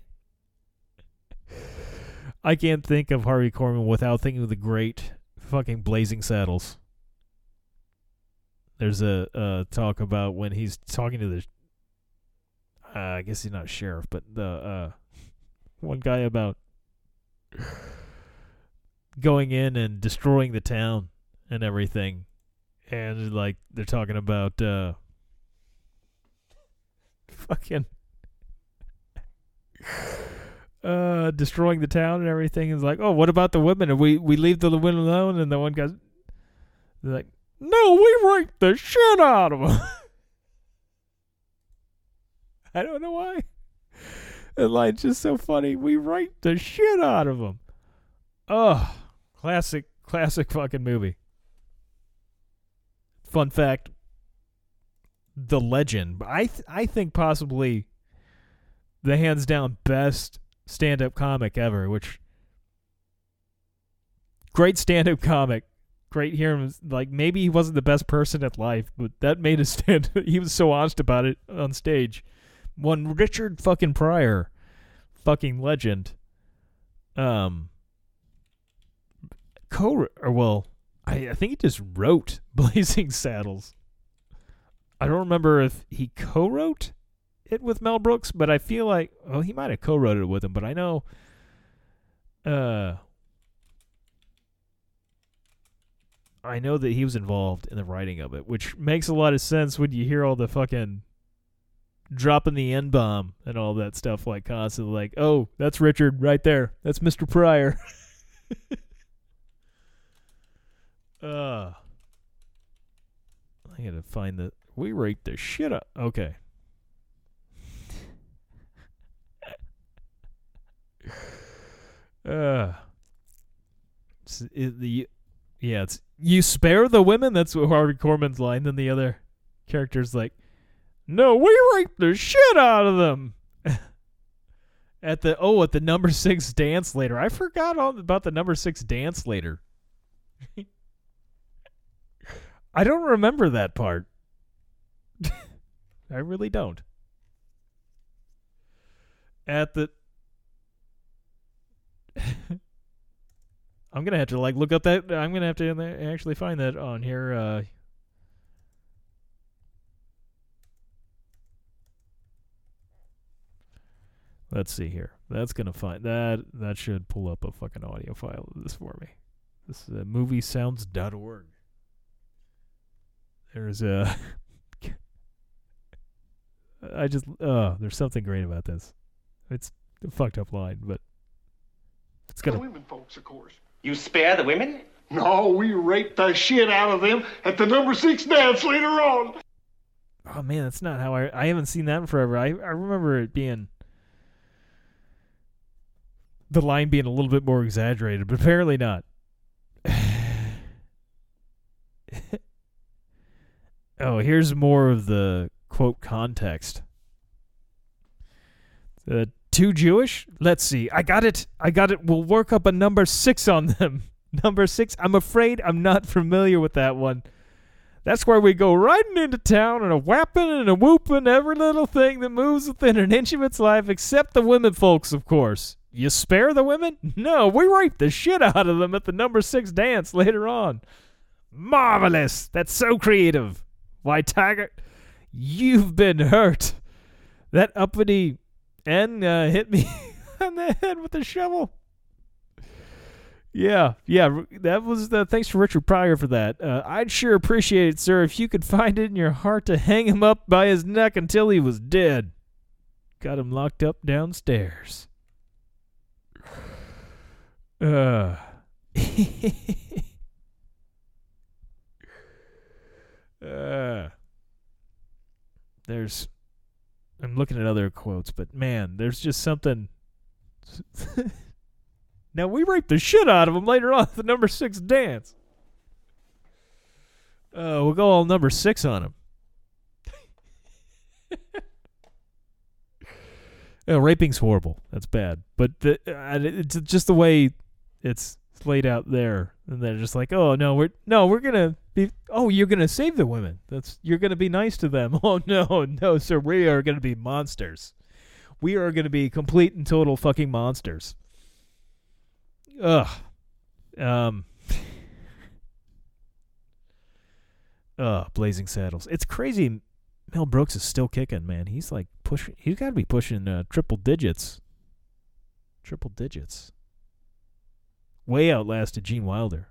I can't think of Harvey Korman without thinking of the great fucking Blazing Saddles. There's a, a talk about when he's talking to the. Uh, I guess he's not sheriff, but the uh, one guy about going in and destroying the town and everything, and like they're talking about uh, fucking uh destroying the town and everything. Is like oh what about the women? And we we leave the women alone. And the one guy's like no we rape the shit out of them i don't know why. The line's just so funny we write the shit out of them oh classic classic fucking movie. Fun fact. The legend. I th- i think possibly the hands down best stand up comic ever, which great stand up comic. Great hearing like maybe he wasn't the best person at life, but that made his stand he was so honest about it on stage. One Richard fucking Pryor, fucking legend. Um co or well, I, I think he just wrote Blazing Saddles. I don't remember if he co-wrote it with Mel Brooks, but I feel like oh he might have co-wrote it with him, but I know uh I know that he was involved in the writing of it, which makes a lot of sense when you hear all the fucking dropping the N bomb and all that stuff like constantly like, oh, that's Richard right there. That's Mr. Pryor. uh I gotta find the we rate the shit up. Okay. Uh, it's, it, the yeah, it's you spare the women. That's what Harvey Korman's line. Then the other character's like, "No, we rape the shit out of them." at the oh, at the number six dance later. I forgot all about the number six dance later. I don't remember that part. I really don't. At the I'm gonna have to like look up that. I'm gonna have to actually find that on here. Uh, let's see here. That's gonna find that. That should pull up a fucking audio file of this for me. This is uh, moviesounds.org. There's a. I just. Uh, there's something great about this. It's a fucked up line, but it's gonna. women folks, of course. You spare the women? No, we raped the shit out of them at the number six dance later on. Oh man, that's not how I. I haven't seen that in forever. I I remember it being the line being a little bit more exaggerated, but apparently not. oh, here's more of the quote context. Uh, too Jewish? Let's see. I got it. I got it. We'll work up a number six on them. number six. I'm afraid I'm not familiar with that one. That's where we go riding into town and a whapping and a whooping every little thing that moves within an inch of its life, except the women folks, of course. You spare the women? No, we rape the shit out of them at the number six dance later on. Marvelous! That's so creative. Why, Taggart, you've been hurt. That uppity N uh, hit me on the head with a shovel. Yeah, yeah, that was the. Thanks for Richard Pryor for that. Uh, I'd sure appreciate it, sir, if you could find it in your heart to hang him up by his neck until he was dead. Got him locked up downstairs. Uh. uh. There's. I'm looking at other quotes, but man, there's just something. now we rape the shit out of him later on the number six dance. Uh, we'll go all number six on him. Uh, raping's horrible. That's bad. But the, uh, it's just the way it's laid out there, and they're just like, "Oh no, we're no, we're gonna be. Oh, you're gonna save the women. That's you're gonna be nice to them. Oh no, no, sir, we are gonna be monsters. We are gonna be complete and total fucking monsters." Ugh. Um. Ugh, Blazing Saddles. It's crazy. Mel Brooks is still kicking, man. He's like pushing. He's got to be pushing uh, triple digits. Triple digits. Way outlasted Gene Wilder.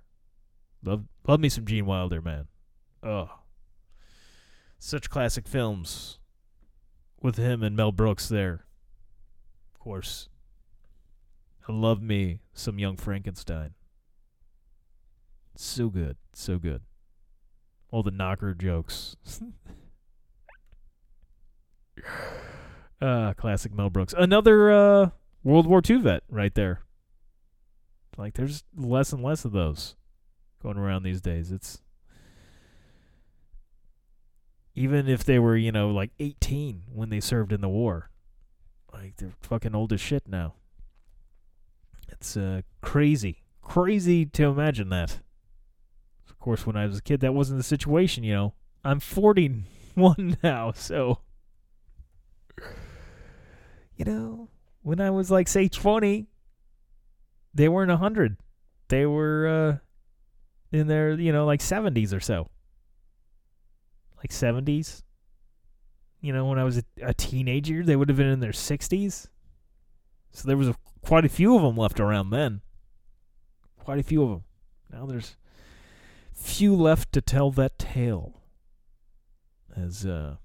Love, love me some Gene Wilder, man. Oh, such classic films with him and Mel Brooks there. Of course, I love me some Young Frankenstein. So good, so good. All the knocker jokes. uh, classic Mel Brooks. Another uh, World War II vet right there. Like, there's less and less of those going around these days. It's even if they were, you know, like 18 when they served in the war, like they're fucking old as shit now. It's uh, crazy, crazy to imagine that. Of course, when I was a kid, that wasn't the situation. You know, I'm 41 now, so you know, when I was like say 20, they weren't 100. They were uh in their, you know, like 70s or so. Like 70s. You know, when I was a, a teenager, they would have been in their 60s. So there was a, quite a few of them left around then. Quite a few of them. Now there's few left to tell that tale. As uh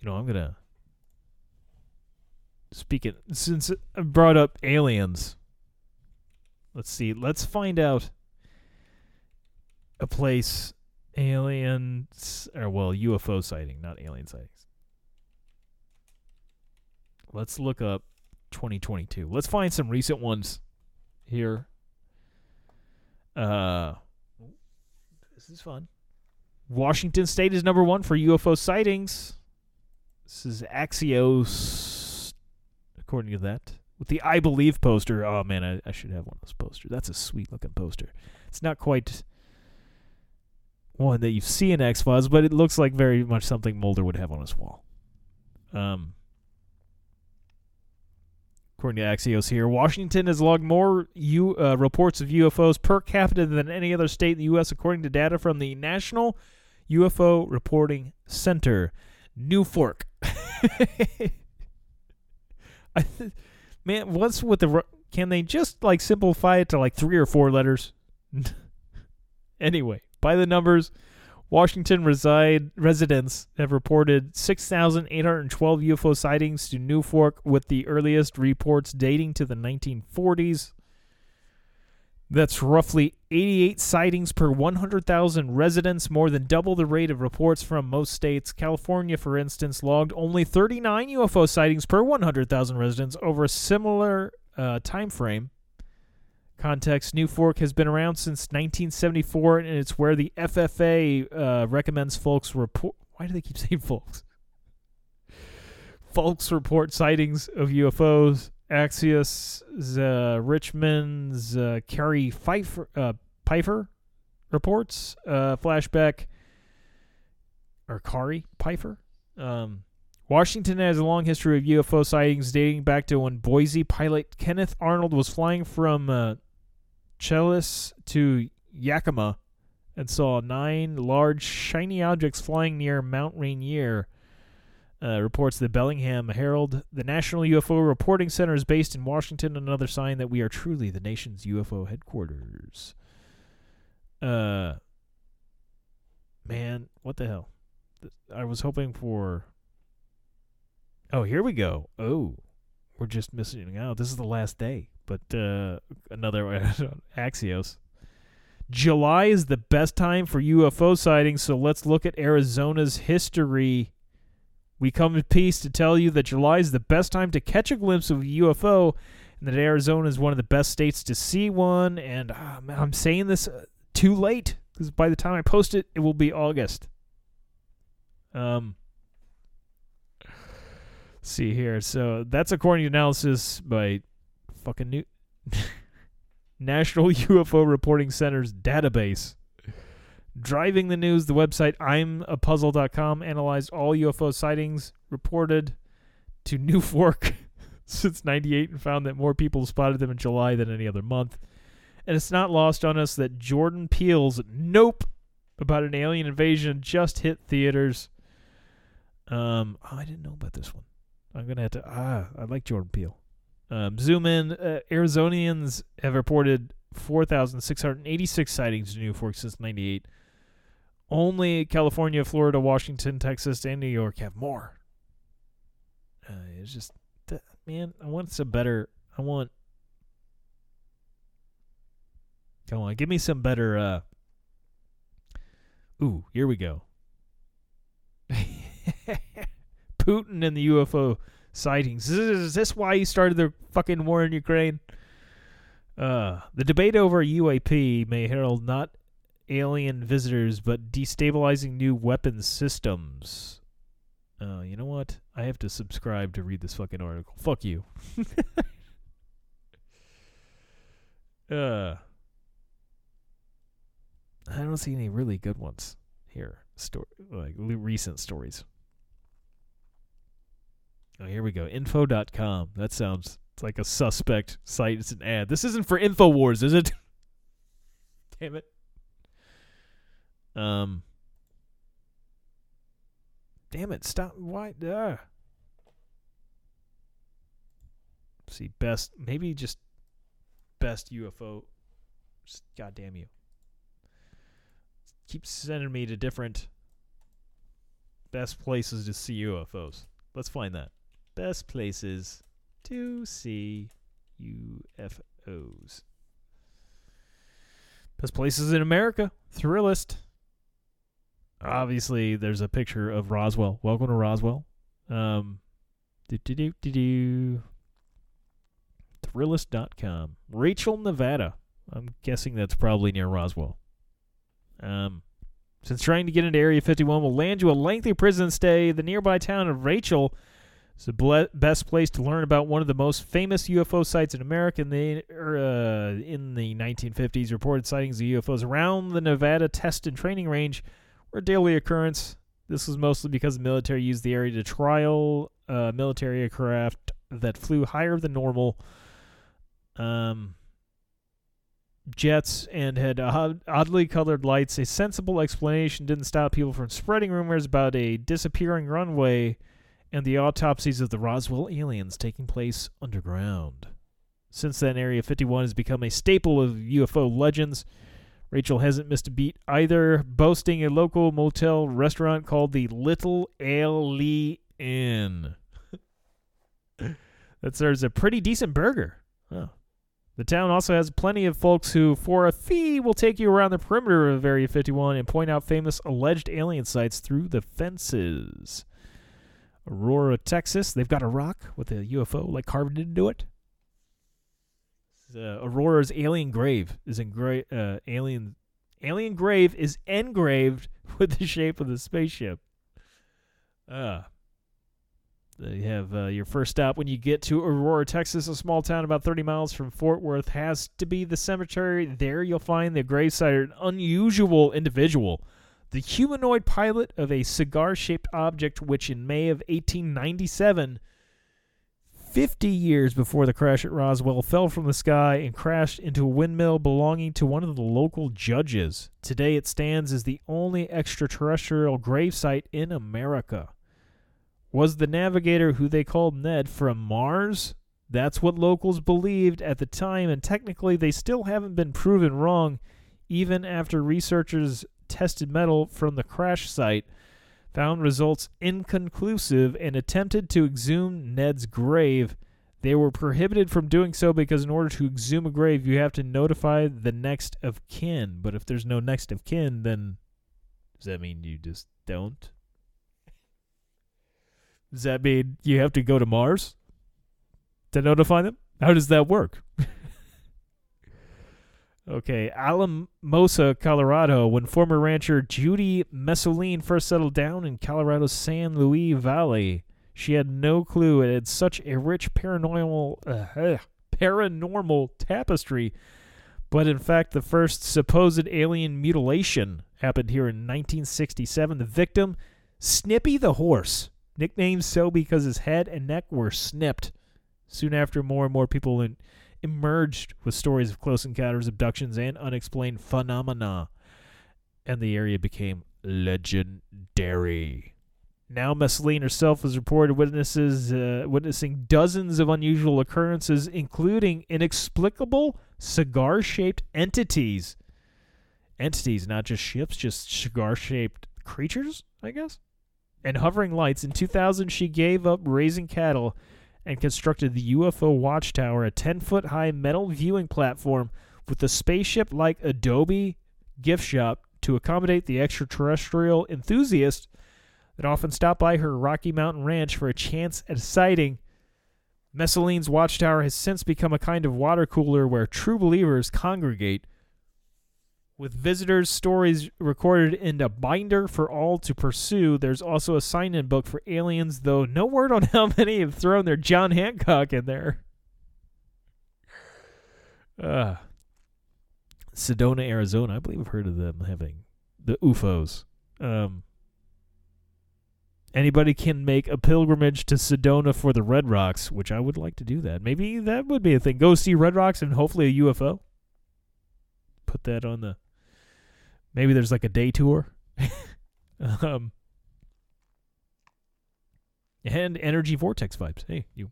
you know, I'm to speak it since I brought up aliens. Let's see. Let's find out a place aliens or well UFO sighting, not alien sightings. Let's look up 2022. Let's find some recent ones here. Uh this is fun. Washington State is number 1 for UFO sightings. This is Axios according to that. With the I Believe poster. Oh man, I, I should have one of those posters. That's a sweet looking poster. It's not quite one that you see in X Files, but it looks like very much something Mulder would have on his wall. Um, according to Axios here, Washington has logged more U, uh, reports of UFOs per capita than any other state in the U.S., according to data from the National UFO Reporting Center. NUFORC. I th- man, what's with the? Can they just like simplify it to like three or four letters? anyway, by the numbers, Washington reside residents have reported 6,812 UFO sightings to NUFORC, with the earliest reports dating to the 1940s. That's roughly 88 sightings per 100,000 residents, more than double the rate of reports from most states. California, for instance, logged only 39 UFO sightings per 100,000 residents over a similar uh, time frame. Context NUFORC has been around since 1974, and it's where the FFA uh, recommends folks report. Why do they keep saying folks? Folks report sightings of UFOs. Axios, uh, Richmond's uh, Carrie Pfeiffer, uh, Pfeiffer reports. Uh, flashback, or Kari Pfeiffer. Um, Washington has a long history of UFO sightings dating back to when Boise pilot Kenneth Arnold was flying from uh, Chehalis to Yakima and saw nine large shiny objects flying near Mount Rainier. Uh, reports the Bellingham Herald. The National UFO Reporting Center is based in Washington, another sign that we are truly the nation's UFO headquarters. Uh, man, what the hell? I was hoping for. Oh, here we go. Oh, we're just missing out. This is the last day, but uh, another Axios. July is the best time for UFO sightings, so let's look at Arizona's history. We come in peace to tell you that July is the best time to catch a glimpse of a UFO, and that Arizona is one of the best states to see one. And ah, I'm saying this uh, too late because by the time I post it, it will be August. Um, see here. So that's according to analysis by fucking new. National UFO Reporting Center's database. Driving the news, the website I'mApuzzle.com analyzed all UFO sightings reported to NUFORC since 98 and found that more people spotted them in July than any other month. And it's not lost on us that Jordan Peele's Nope about an alien invasion just hit theaters. Um, oh, I didn't know about this one. I'm gonna have to. Ah, I like Jordan Peele. Um, zoom in. Uh, Arizonians have reported 4,686 sightings in NUFORC since '98. Only California, Florida, Washington, Texas, and New York have more. Uh, it's just, man, I want some better. I want. Come on, give me some better. Uh, ooh, here we go. Putin and the UFO sightings. Is this, is this why he started the fucking war in Ukraine? Uh, the debate over UAP may herald not alien visitors, but destabilizing new weapons systems. Uh, you know what? I have to subscribe to read this fucking article. Fuck you. uh, I don't see any really good ones here. Story like recent stories. Oh, here we go. Info.com. That sounds it's like a suspect site. It's an ad. This isn't for InfoWars, is it? Damn it. Um. Damn it! Stop. Why? Uh. See, best. Maybe just best UFO. God damn you. Keep sending me to different best places to see UFOs. Let's find that. Best places to see UFOs. Best places in America. Thrillist. Obviously, there's a picture of Roswell. Welcome to Roswell. Um, do do do do. Thrillist.com. Rachel, Nevada. I'm guessing that's probably near Roswell. Um, since trying to get into Area 51 will land you a lengthy prison stay, the nearby town of Rachel is the ble- best place to learn about one of the most famous UFO sites in America. In the, er, uh, in the 1950s, reported sightings of UFOs around the Nevada Test and Training Range were a daily occurrence. This was mostly because the military used the area to trial uh, military aircraft that flew higher than normal. Um, jets and had odd, oddly colored lights. A sensible explanation didn't stop people from spreading rumors about a disappearing runway and the autopsies of the Roswell aliens taking place underground. Since then, Area 51 has become a staple of UFO legends. Rachel hasn't missed a beat either, boasting a local motel restaurant called the Little Ale Inn. that serves a pretty decent burger. The town also has plenty of folks who, for a fee, will take you around the perimeter of Area 51 and point out famous alleged alien sites through the fences. Aurora, Texas. They've got a rock with a UFO like carved into it. Aurora's alien grave is engraved. Uh, alien alien grave is engraved with the shape of the spaceship. Uh, they have uh, your first stop when you get to Aurora, Texas, a small town about 30 miles from Fort Worth, has to be the cemetery. There you'll find the gravesite of an unusual individual, the humanoid pilot of a cigar shaped object, which in May of 1897, 50 years before the crash at Roswell, fell from the sky and crashed into a windmill belonging to one of the local judges. Today it stands as the only extraterrestrial gravesite in America. Was the navigator who they called Ned from Mars? That's what locals believed at the time, and technically they still haven't been proven wrong, even after researchers tested metal from the crash site, found results inconclusive, and attempted to exhume Ned's grave. They were prohibited from doing so because, in order to exhume a grave, you have to notify the next of kin. But if there's no next of kin, then does that mean you just don't? Does that mean you have to go to Mars to notify them? How does that work? okay, Alamosa, Colorado. When former rancher Judy Messoline first settled down in Colorado's San Luis Valley, she had no clue it had such a rich paranormal uh, paranormal tapestry But in fact, the first supposed alien mutilation happened here in 1967. The victim, Snippy the horse, nicknamed so because his head and neck were snipped. Soon after, more and more people in, emerged with stories of close encounters, abductions, and unexplained phenomena, and the area became legendary. Now, Messoline herself has reported witnesses uh, witnessing dozens of unusual occurrences, including inexplicable cigar-shaped entities. Entities, not just ships, just cigar-shaped creatures, I guess. And hovering lights. In 2000, she gave up raising cattle and constructed the UFO Watchtower, a 10-foot high metal viewing platform with a spaceship-like Adobe gift shop to accommodate the extraterrestrial enthusiasts that often stop by her Rocky Mountain Ranch for a chance at a sighting. Messoline's watchtower has since become a kind of water cooler where true believers congregate, with visitors' stories recorded in a binder for all to pursue. There's also a sign in book for aliens, though no word on how many have thrown their John Hancock in there. Uh, Sedona, Arizona. I believe I've heard of them having the UFOs. Um, anybody can make a pilgrimage to Sedona for the Red Rocks, which I would like to do that. Maybe that would be a thing. Go see Red Rocks and hopefully a UFO. Put that on the. Maybe there's like a day tour. um, and energy vortex vibes. Hey, you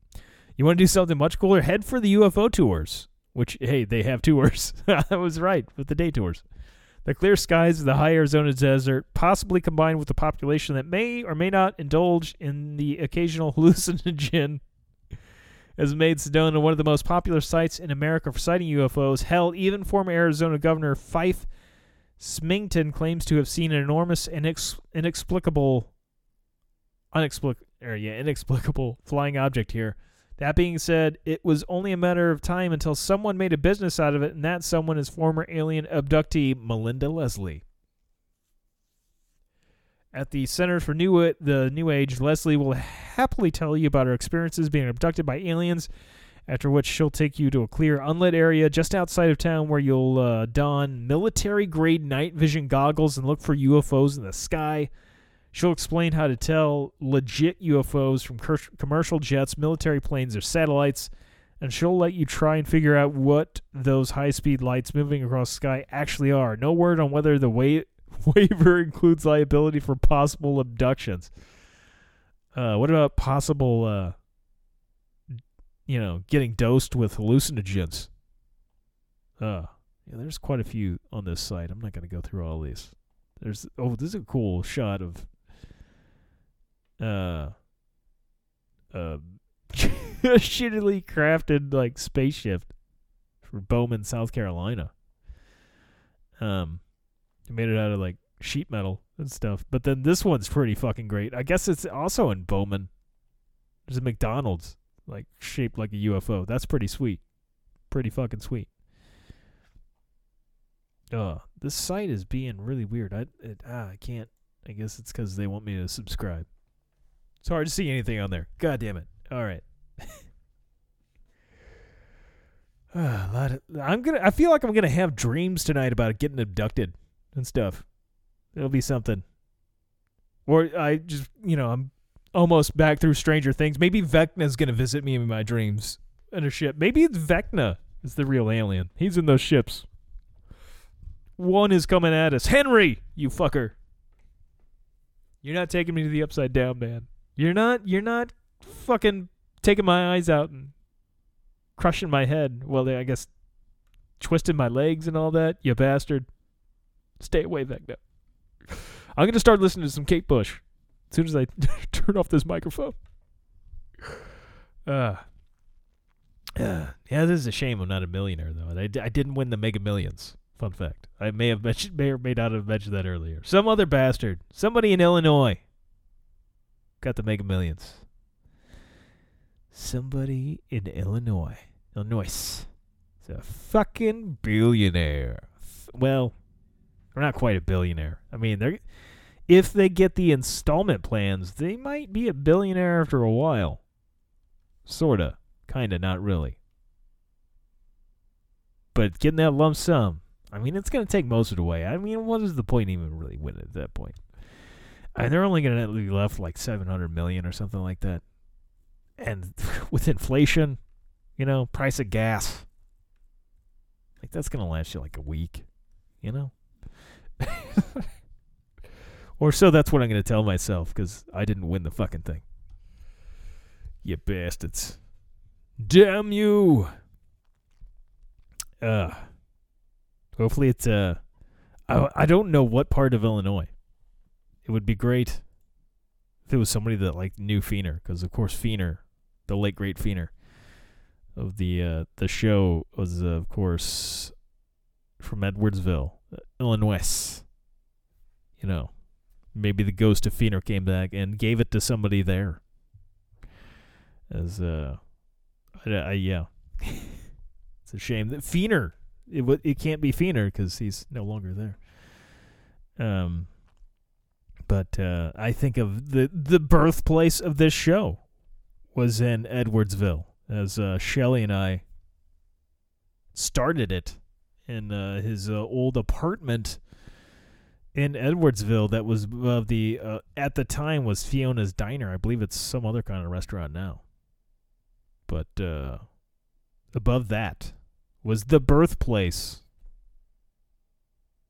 you want to do something much cooler? Head for the UFO tours. Which hey, they have tours. I was right with the day tours. The clear skies of the high Arizona desert, possibly combined with a population that may or may not indulge in the occasional hallucinogen, has made Sedona one of the most popular sites in America for sighting UFOs. Hell, even former Arizona Governor Fife Symington claims to have seen an enormous, inex- inexplicable, unexplic- or yeah, inexplicable flying object here. That being said, it was only a matter of time until someone made a business out of it, and that someone is former alien abductee Melinda Leslie. At the Center for New the New Age, Leslie will happily tell you about her experiences being abducted by aliens. After which she'll take you to a clear, unlit area just outside of town where you'll uh, don military-grade night vision goggles and look for UFOs in the sky. She'll explain how to tell legit UFOs from commercial jets, military planes, or satellites, and she'll let you try and figure out what those high-speed lights moving across the sky actually are. No word on whether the wa- waiver includes liability for possible abductions. Uh, what about possible, uh, you know, getting dosed with hallucinogens? Uh, yeah, there's quite a few on this site. I'm not going to go through all these. There's oh, this is a cool shot of uh uh shittily crafted like spaceship for Bowman, South Carolina. Um they made it out of like sheet metal and stuff. But then this one's pretty fucking great. I guess it's also in Bowman. There's a McDonald's like shaped like a UFO. That's pretty sweet. Pretty fucking sweet. Uh, this site is being really weird. I it, ah, I can't. I guess it's because they want me to subscribe. It's hard to see anything on there. God damn it. All right. Ah, a lot of, I'm gonna. I feel like I'm gonna have dreams tonight about getting abducted and stuff. It'll be something. Or I just, you know, I'm almost back through Stranger Things. Maybe Vecna's gonna visit me in my dreams in a ship. Maybe it's Vecna is the real alien. He's in those ships. One is coming at us. Henry, you fucker. You're not taking me to the upside down, man. You're not you're not fucking taking my eyes out and crushing my head. Well, I guess twisting my legs and all that. You bastard. Stay away, Vecna. I'm gonna start listening to some Kate Bush as soon as I turn off this microphone. Uh, uh, yeah, this is a shame I'm not a millionaire though. I, I didn't win the Mega Millions. Fun fact. I may have mentioned, may or may not have mentioned that earlier. Some other bastard, somebody in Illinois, got the Mega Millions. Somebody in Illinois, Illinois, is a fucking billionaire. Well, they're not quite a billionaire. I mean, they're if they get the installment plans, they might be a billionaire after a while. Sorta, kinda, not really. but getting that lump sum, I mean, it's going to take most of it away. I mean, what is the point even really winning at that point? And they're only going to be left like 700 million or something like that. And with inflation, you know, price of gas, like that's going to last you like a week, you know? or so that's what I'm going to tell myself because I didn't win the fucking thing. You bastards. Damn you. Uh, hopefully it's, uh, I, I don't know what part of Illinois. It would be great if it was somebody that like knew Feener, because of course Feener, the late great Feener of the uh, the show was uh, of course from Edwardsville, uh, Illinois. You know, maybe the ghost of Feener came back and gave it to somebody there. As uh, I, I, yeah, it's a shame that Feener. It it can't be Feener because he's no longer there. Um, but uh, I think of the the birthplace of this show was in Edwardsville, as uh, Shelley and I started it in uh, his uh, old apartment in Edwardsville. That was of the uh, at the time was Fiona's Diner. I believe it's some other kind of restaurant now. But uh, above that was the birthplace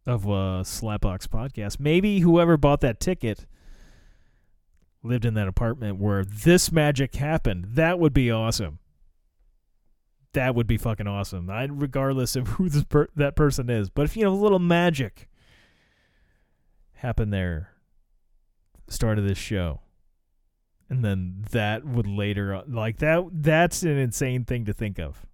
of uh, Slapbox Podcast. Maybe whoever bought that ticket lived in that apartment where this magic happened. That would be awesome. That would be fucking awesome. I, regardless of who per- that person is, but if you know a little magic happened there, start of this show, and then that would later like that. That's an insane thing to think of.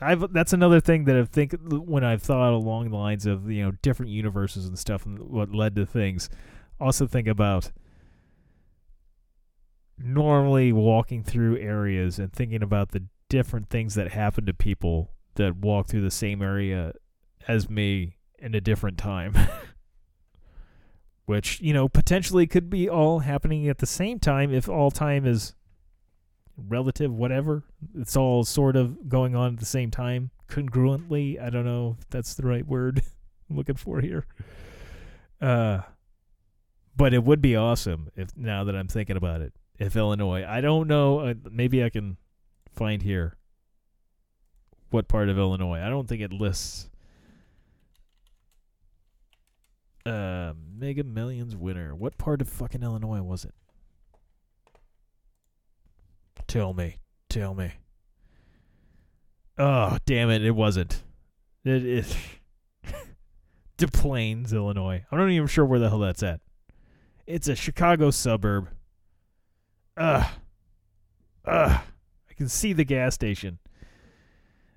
I've that's another thing that I think when I've thought along the lines of you know different universes and stuff and what led to things. Also think about normally walking through areas and thinking about the different things that happen to people that walk through the same area as me in a different time. Which, you know, potentially could be all happening at the same time if all time is relative, whatever. It's all sort of going on at the same time, congruently. I don't know if that's the right word I'm looking for here. Uh, but it would be awesome if now that I'm thinking about it, if Illinois, I don't know, uh, maybe I can find here what part of Illinois. I don't think it lists. Uh, Mega Millions winner. What part of fucking Illinois was it? Tell me. Tell me. Oh, damn it. It wasn't. It is. Des Plaines, Illinois. I'm not even sure where the hell that's at. It's a Chicago suburb. Ugh. Ugh. I can see the gas station.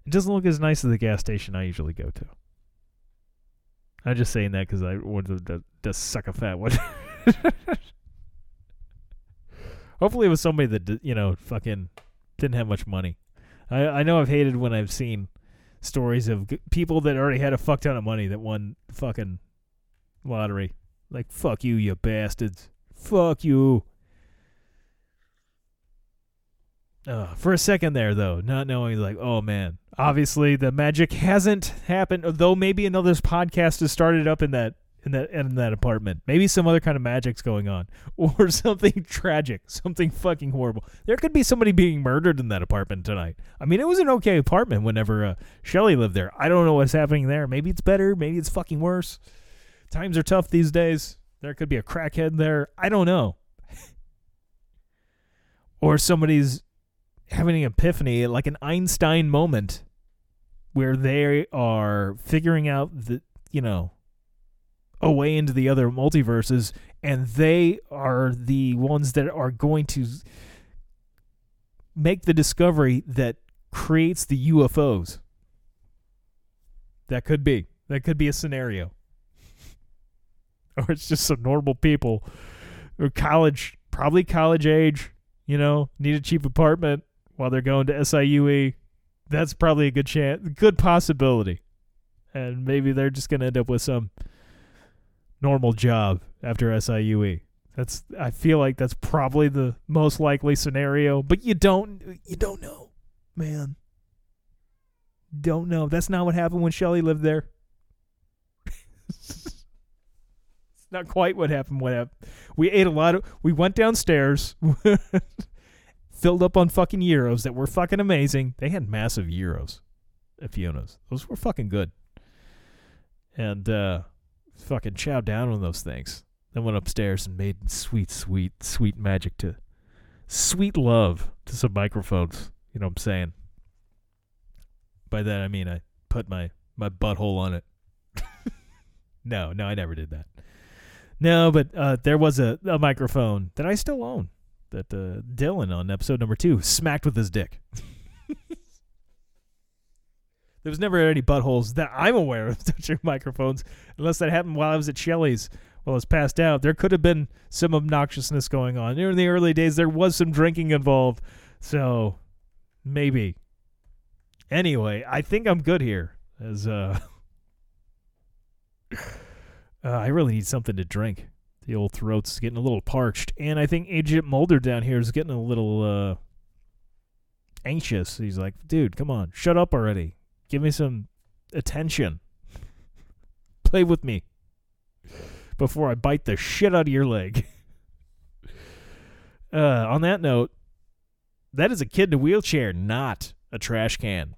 It doesn't look as nice as the gas station I usually go to. I'm just saying that because I wanted to, to suck a fat one. Hopefully, it was somebody that you know fucking didn't have much money. I I know I've hated when I've seen stories of g- people that already had a fuck ton of money that won the fucking lottery. Like fuck you, you bastards. Fuck you. Uh, for a second there, though, not knowing, like, oh man, obviously the magic hasn't happened. Though maybe another podcast has started up in that in that in that apartment. Maybe some other kind of magic's going on, or something tragic, something fucking horrible. There could be somebody being murdered in that apartment tonight. I mean, it was an okay apartment whenever uh, Shelley lived there. I don't know what's happening there. Maybe it's better. Maybe it's fucking worse. Times are tough these days. There could be a crackhead there. I don't know. or somebody's having an epiphany, like an Einstein moment, where they are figuring out the you know a way into the other multiverses, and they are the ones that are going to make the discovery that creates the UFOs. That could be. That could be a scenario. or it's just some normal people or college, probably college age, you know, need a cheap apartment while they're going to SIUE. That's probably a good chance, good possibility. And maybe they're just going to end up with some normal job after SIUE. That's I feel like that's probably the most likely scenario, but you don't you don't know, man. Don't know. That's not what happened when Shelly lived there. it's not quite what happened. What happened? We ate a lot of. We went downstairs, filled up on fucking gyros that were fucking amazing. They had massive gyros at Fiona's. Those were fucking good. And uh fucking chowed down on those things. Then went upstairs and made sweet, sweet, sweet magic to sweet love to some microphones. You know what I'm saying? By that I mean I put my my butthole on it. no, no, I never did that. No, but uh, there was a, a microphone that I still own that uh, Dylan on episode number two smacked with his dick. there was never any buttholes that I'm aware of touching microphones, unless that happened while I was at Shelley's while I was passed out. There could have been some obnoxiousness going on. In the early days, there was some drinking involved, so maybe. Anyway, I think I'm good here. As uh, uh I really need something to drink. The old throat's getting a little parched, and I think Agent Mulder down here is getting a little uh anxious. He's like, "Dude, come on, shut up already. Give me some attention. Play with me before I bite the shit out of your leg." uh, on that note, that is a kid in a wheelchair, not a trash can.